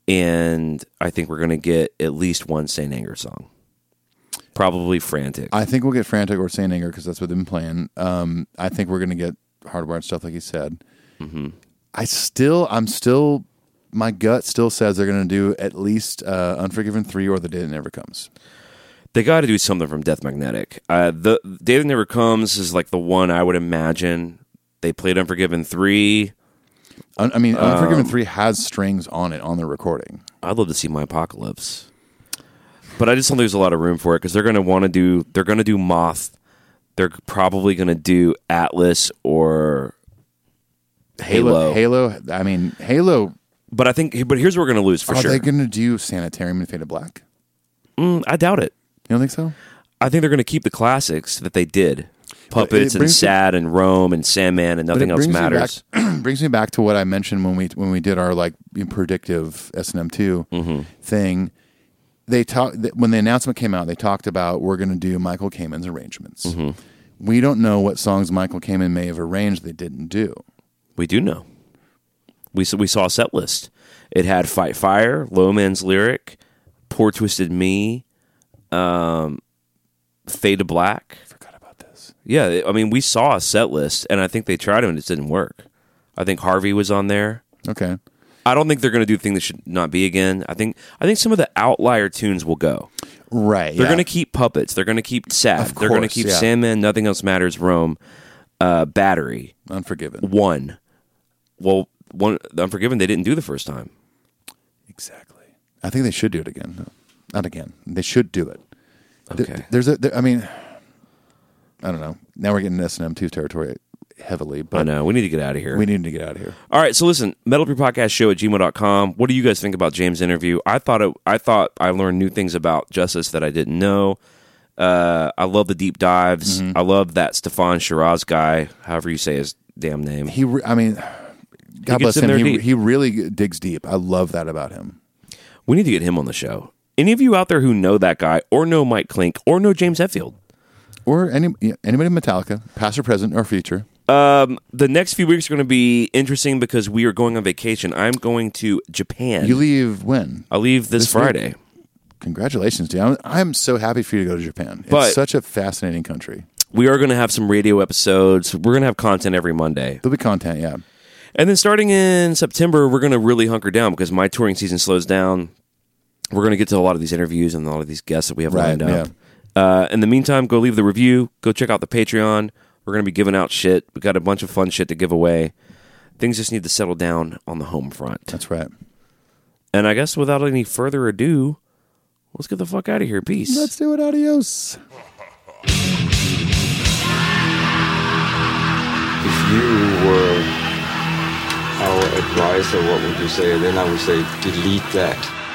and I think we're going to get at least one Saint Anger song. Probably Frantic. I think we'll get Frantic or Saint Anger because that's what they've been playing. Um, I think we're going to get hardwired stuff, like you said. Mm-hmm. I still, I'm still, my gut still says they're going to do at least uh, Unforgiven 3 or The Day That Never Comes. they got to do something from Death Magnetic. Uh, the Day That Never Comes is like the one I would imagine. They played Unforgiven 3. Un- I mean, Unforgiven Um, 3 has strings on it on the recording. I'd love to see My Apocalypse. But I just don't think there's a lot of room for it because they're going to want to do, they're going to do Moth. They're probably going to do Atlas or Halo. Halo, I mean, Halo, But I think, but here's what we're going to lose for are sure. Are they going to do Sanitarium and Fade to Black? Mm, I doubt it. You don't think so? I think they're going to keep the classics that they did. Puppets and brings me- Sad and Roam and Sandman and nothing else me matters. back- [clears throat] brings me back to what I mentioned when we when we did our like predictive S and M 2 Mm-hmm. thing. They talked when the announcement came out. They talked about we're going to do Michael Kamen's arrangements. Mm-hmm. We don't know what songs Michael Kamen may have arranged. They didn't do. We do know. We s- we saw a set list. It had Fight Fire, Low Man's Lyric, Poor Twisted Me, um, Fade to Black. Forgot about this. Yeah, I mean, we saw a set list, and I think they tried it and it didn't work. I think Harvey was on there. Okay. I don't think they're going to do the thing that should not be again. I think I think some of the outlier tunes will go. Right. They're yeah. going to keep puppets. They're going to keep. Of They're going to keep yeah. Sandman. Nothing else matters. Roam, uh, Battery, Unforgiven. one. Well, one Unforgiven. They didn't do the first time. Exactly. I think they should do it again. No, not again. They should do it. Okay. there's a. There, I mean, I don't know. Now we're getting S and M two territory heavily, I but know. We need to get out of here. we need to get out of here. All right, so listen, Metal Podcast Show at gmail.com. What do you guys think about James' interview? I thought it, I thought I learned new things about Justice that I didn't know. Uh, I love the deep dives. Mm-hmm. I love that Steffan Chirazi guy, however you say his damn name. He, re- I mean, God bless him. He, deep. he really digs deep. I love that about him. We need to get him on the show. Any of you out there who know that guy, or know Mike Clink, or know James Hetfield, Or any anybody in Metallica, past or present or future. Um, the next few weeks are going to be interesting because we are going on vacation. I'm going to Japan. You leave when? I leave this, This week? Friday. Congratulations, dude. I'm, I'm so happy for you to go to Japan. It's But- such a fascinating country. We are going to have some radio episodes. We're going to have content every Monday. There'll be content, yeah. And then starting in September, we're going to really hunker down because my touring season slows down. We're going to get to a lot of these interviews and a lot of these guests that we have Right, lined up. Uh, in the meantime, go leave the review. Go check out the Patreon. We're going to be giving out shit. We got a bunch of fun shit to give away. Things just need to settle down on the home front. That's right. And I guess without any further ado, let's get the fuck out of here. Peace. Let's do it. Adios. if you were our advisor, what would you say? Then I would say delete that.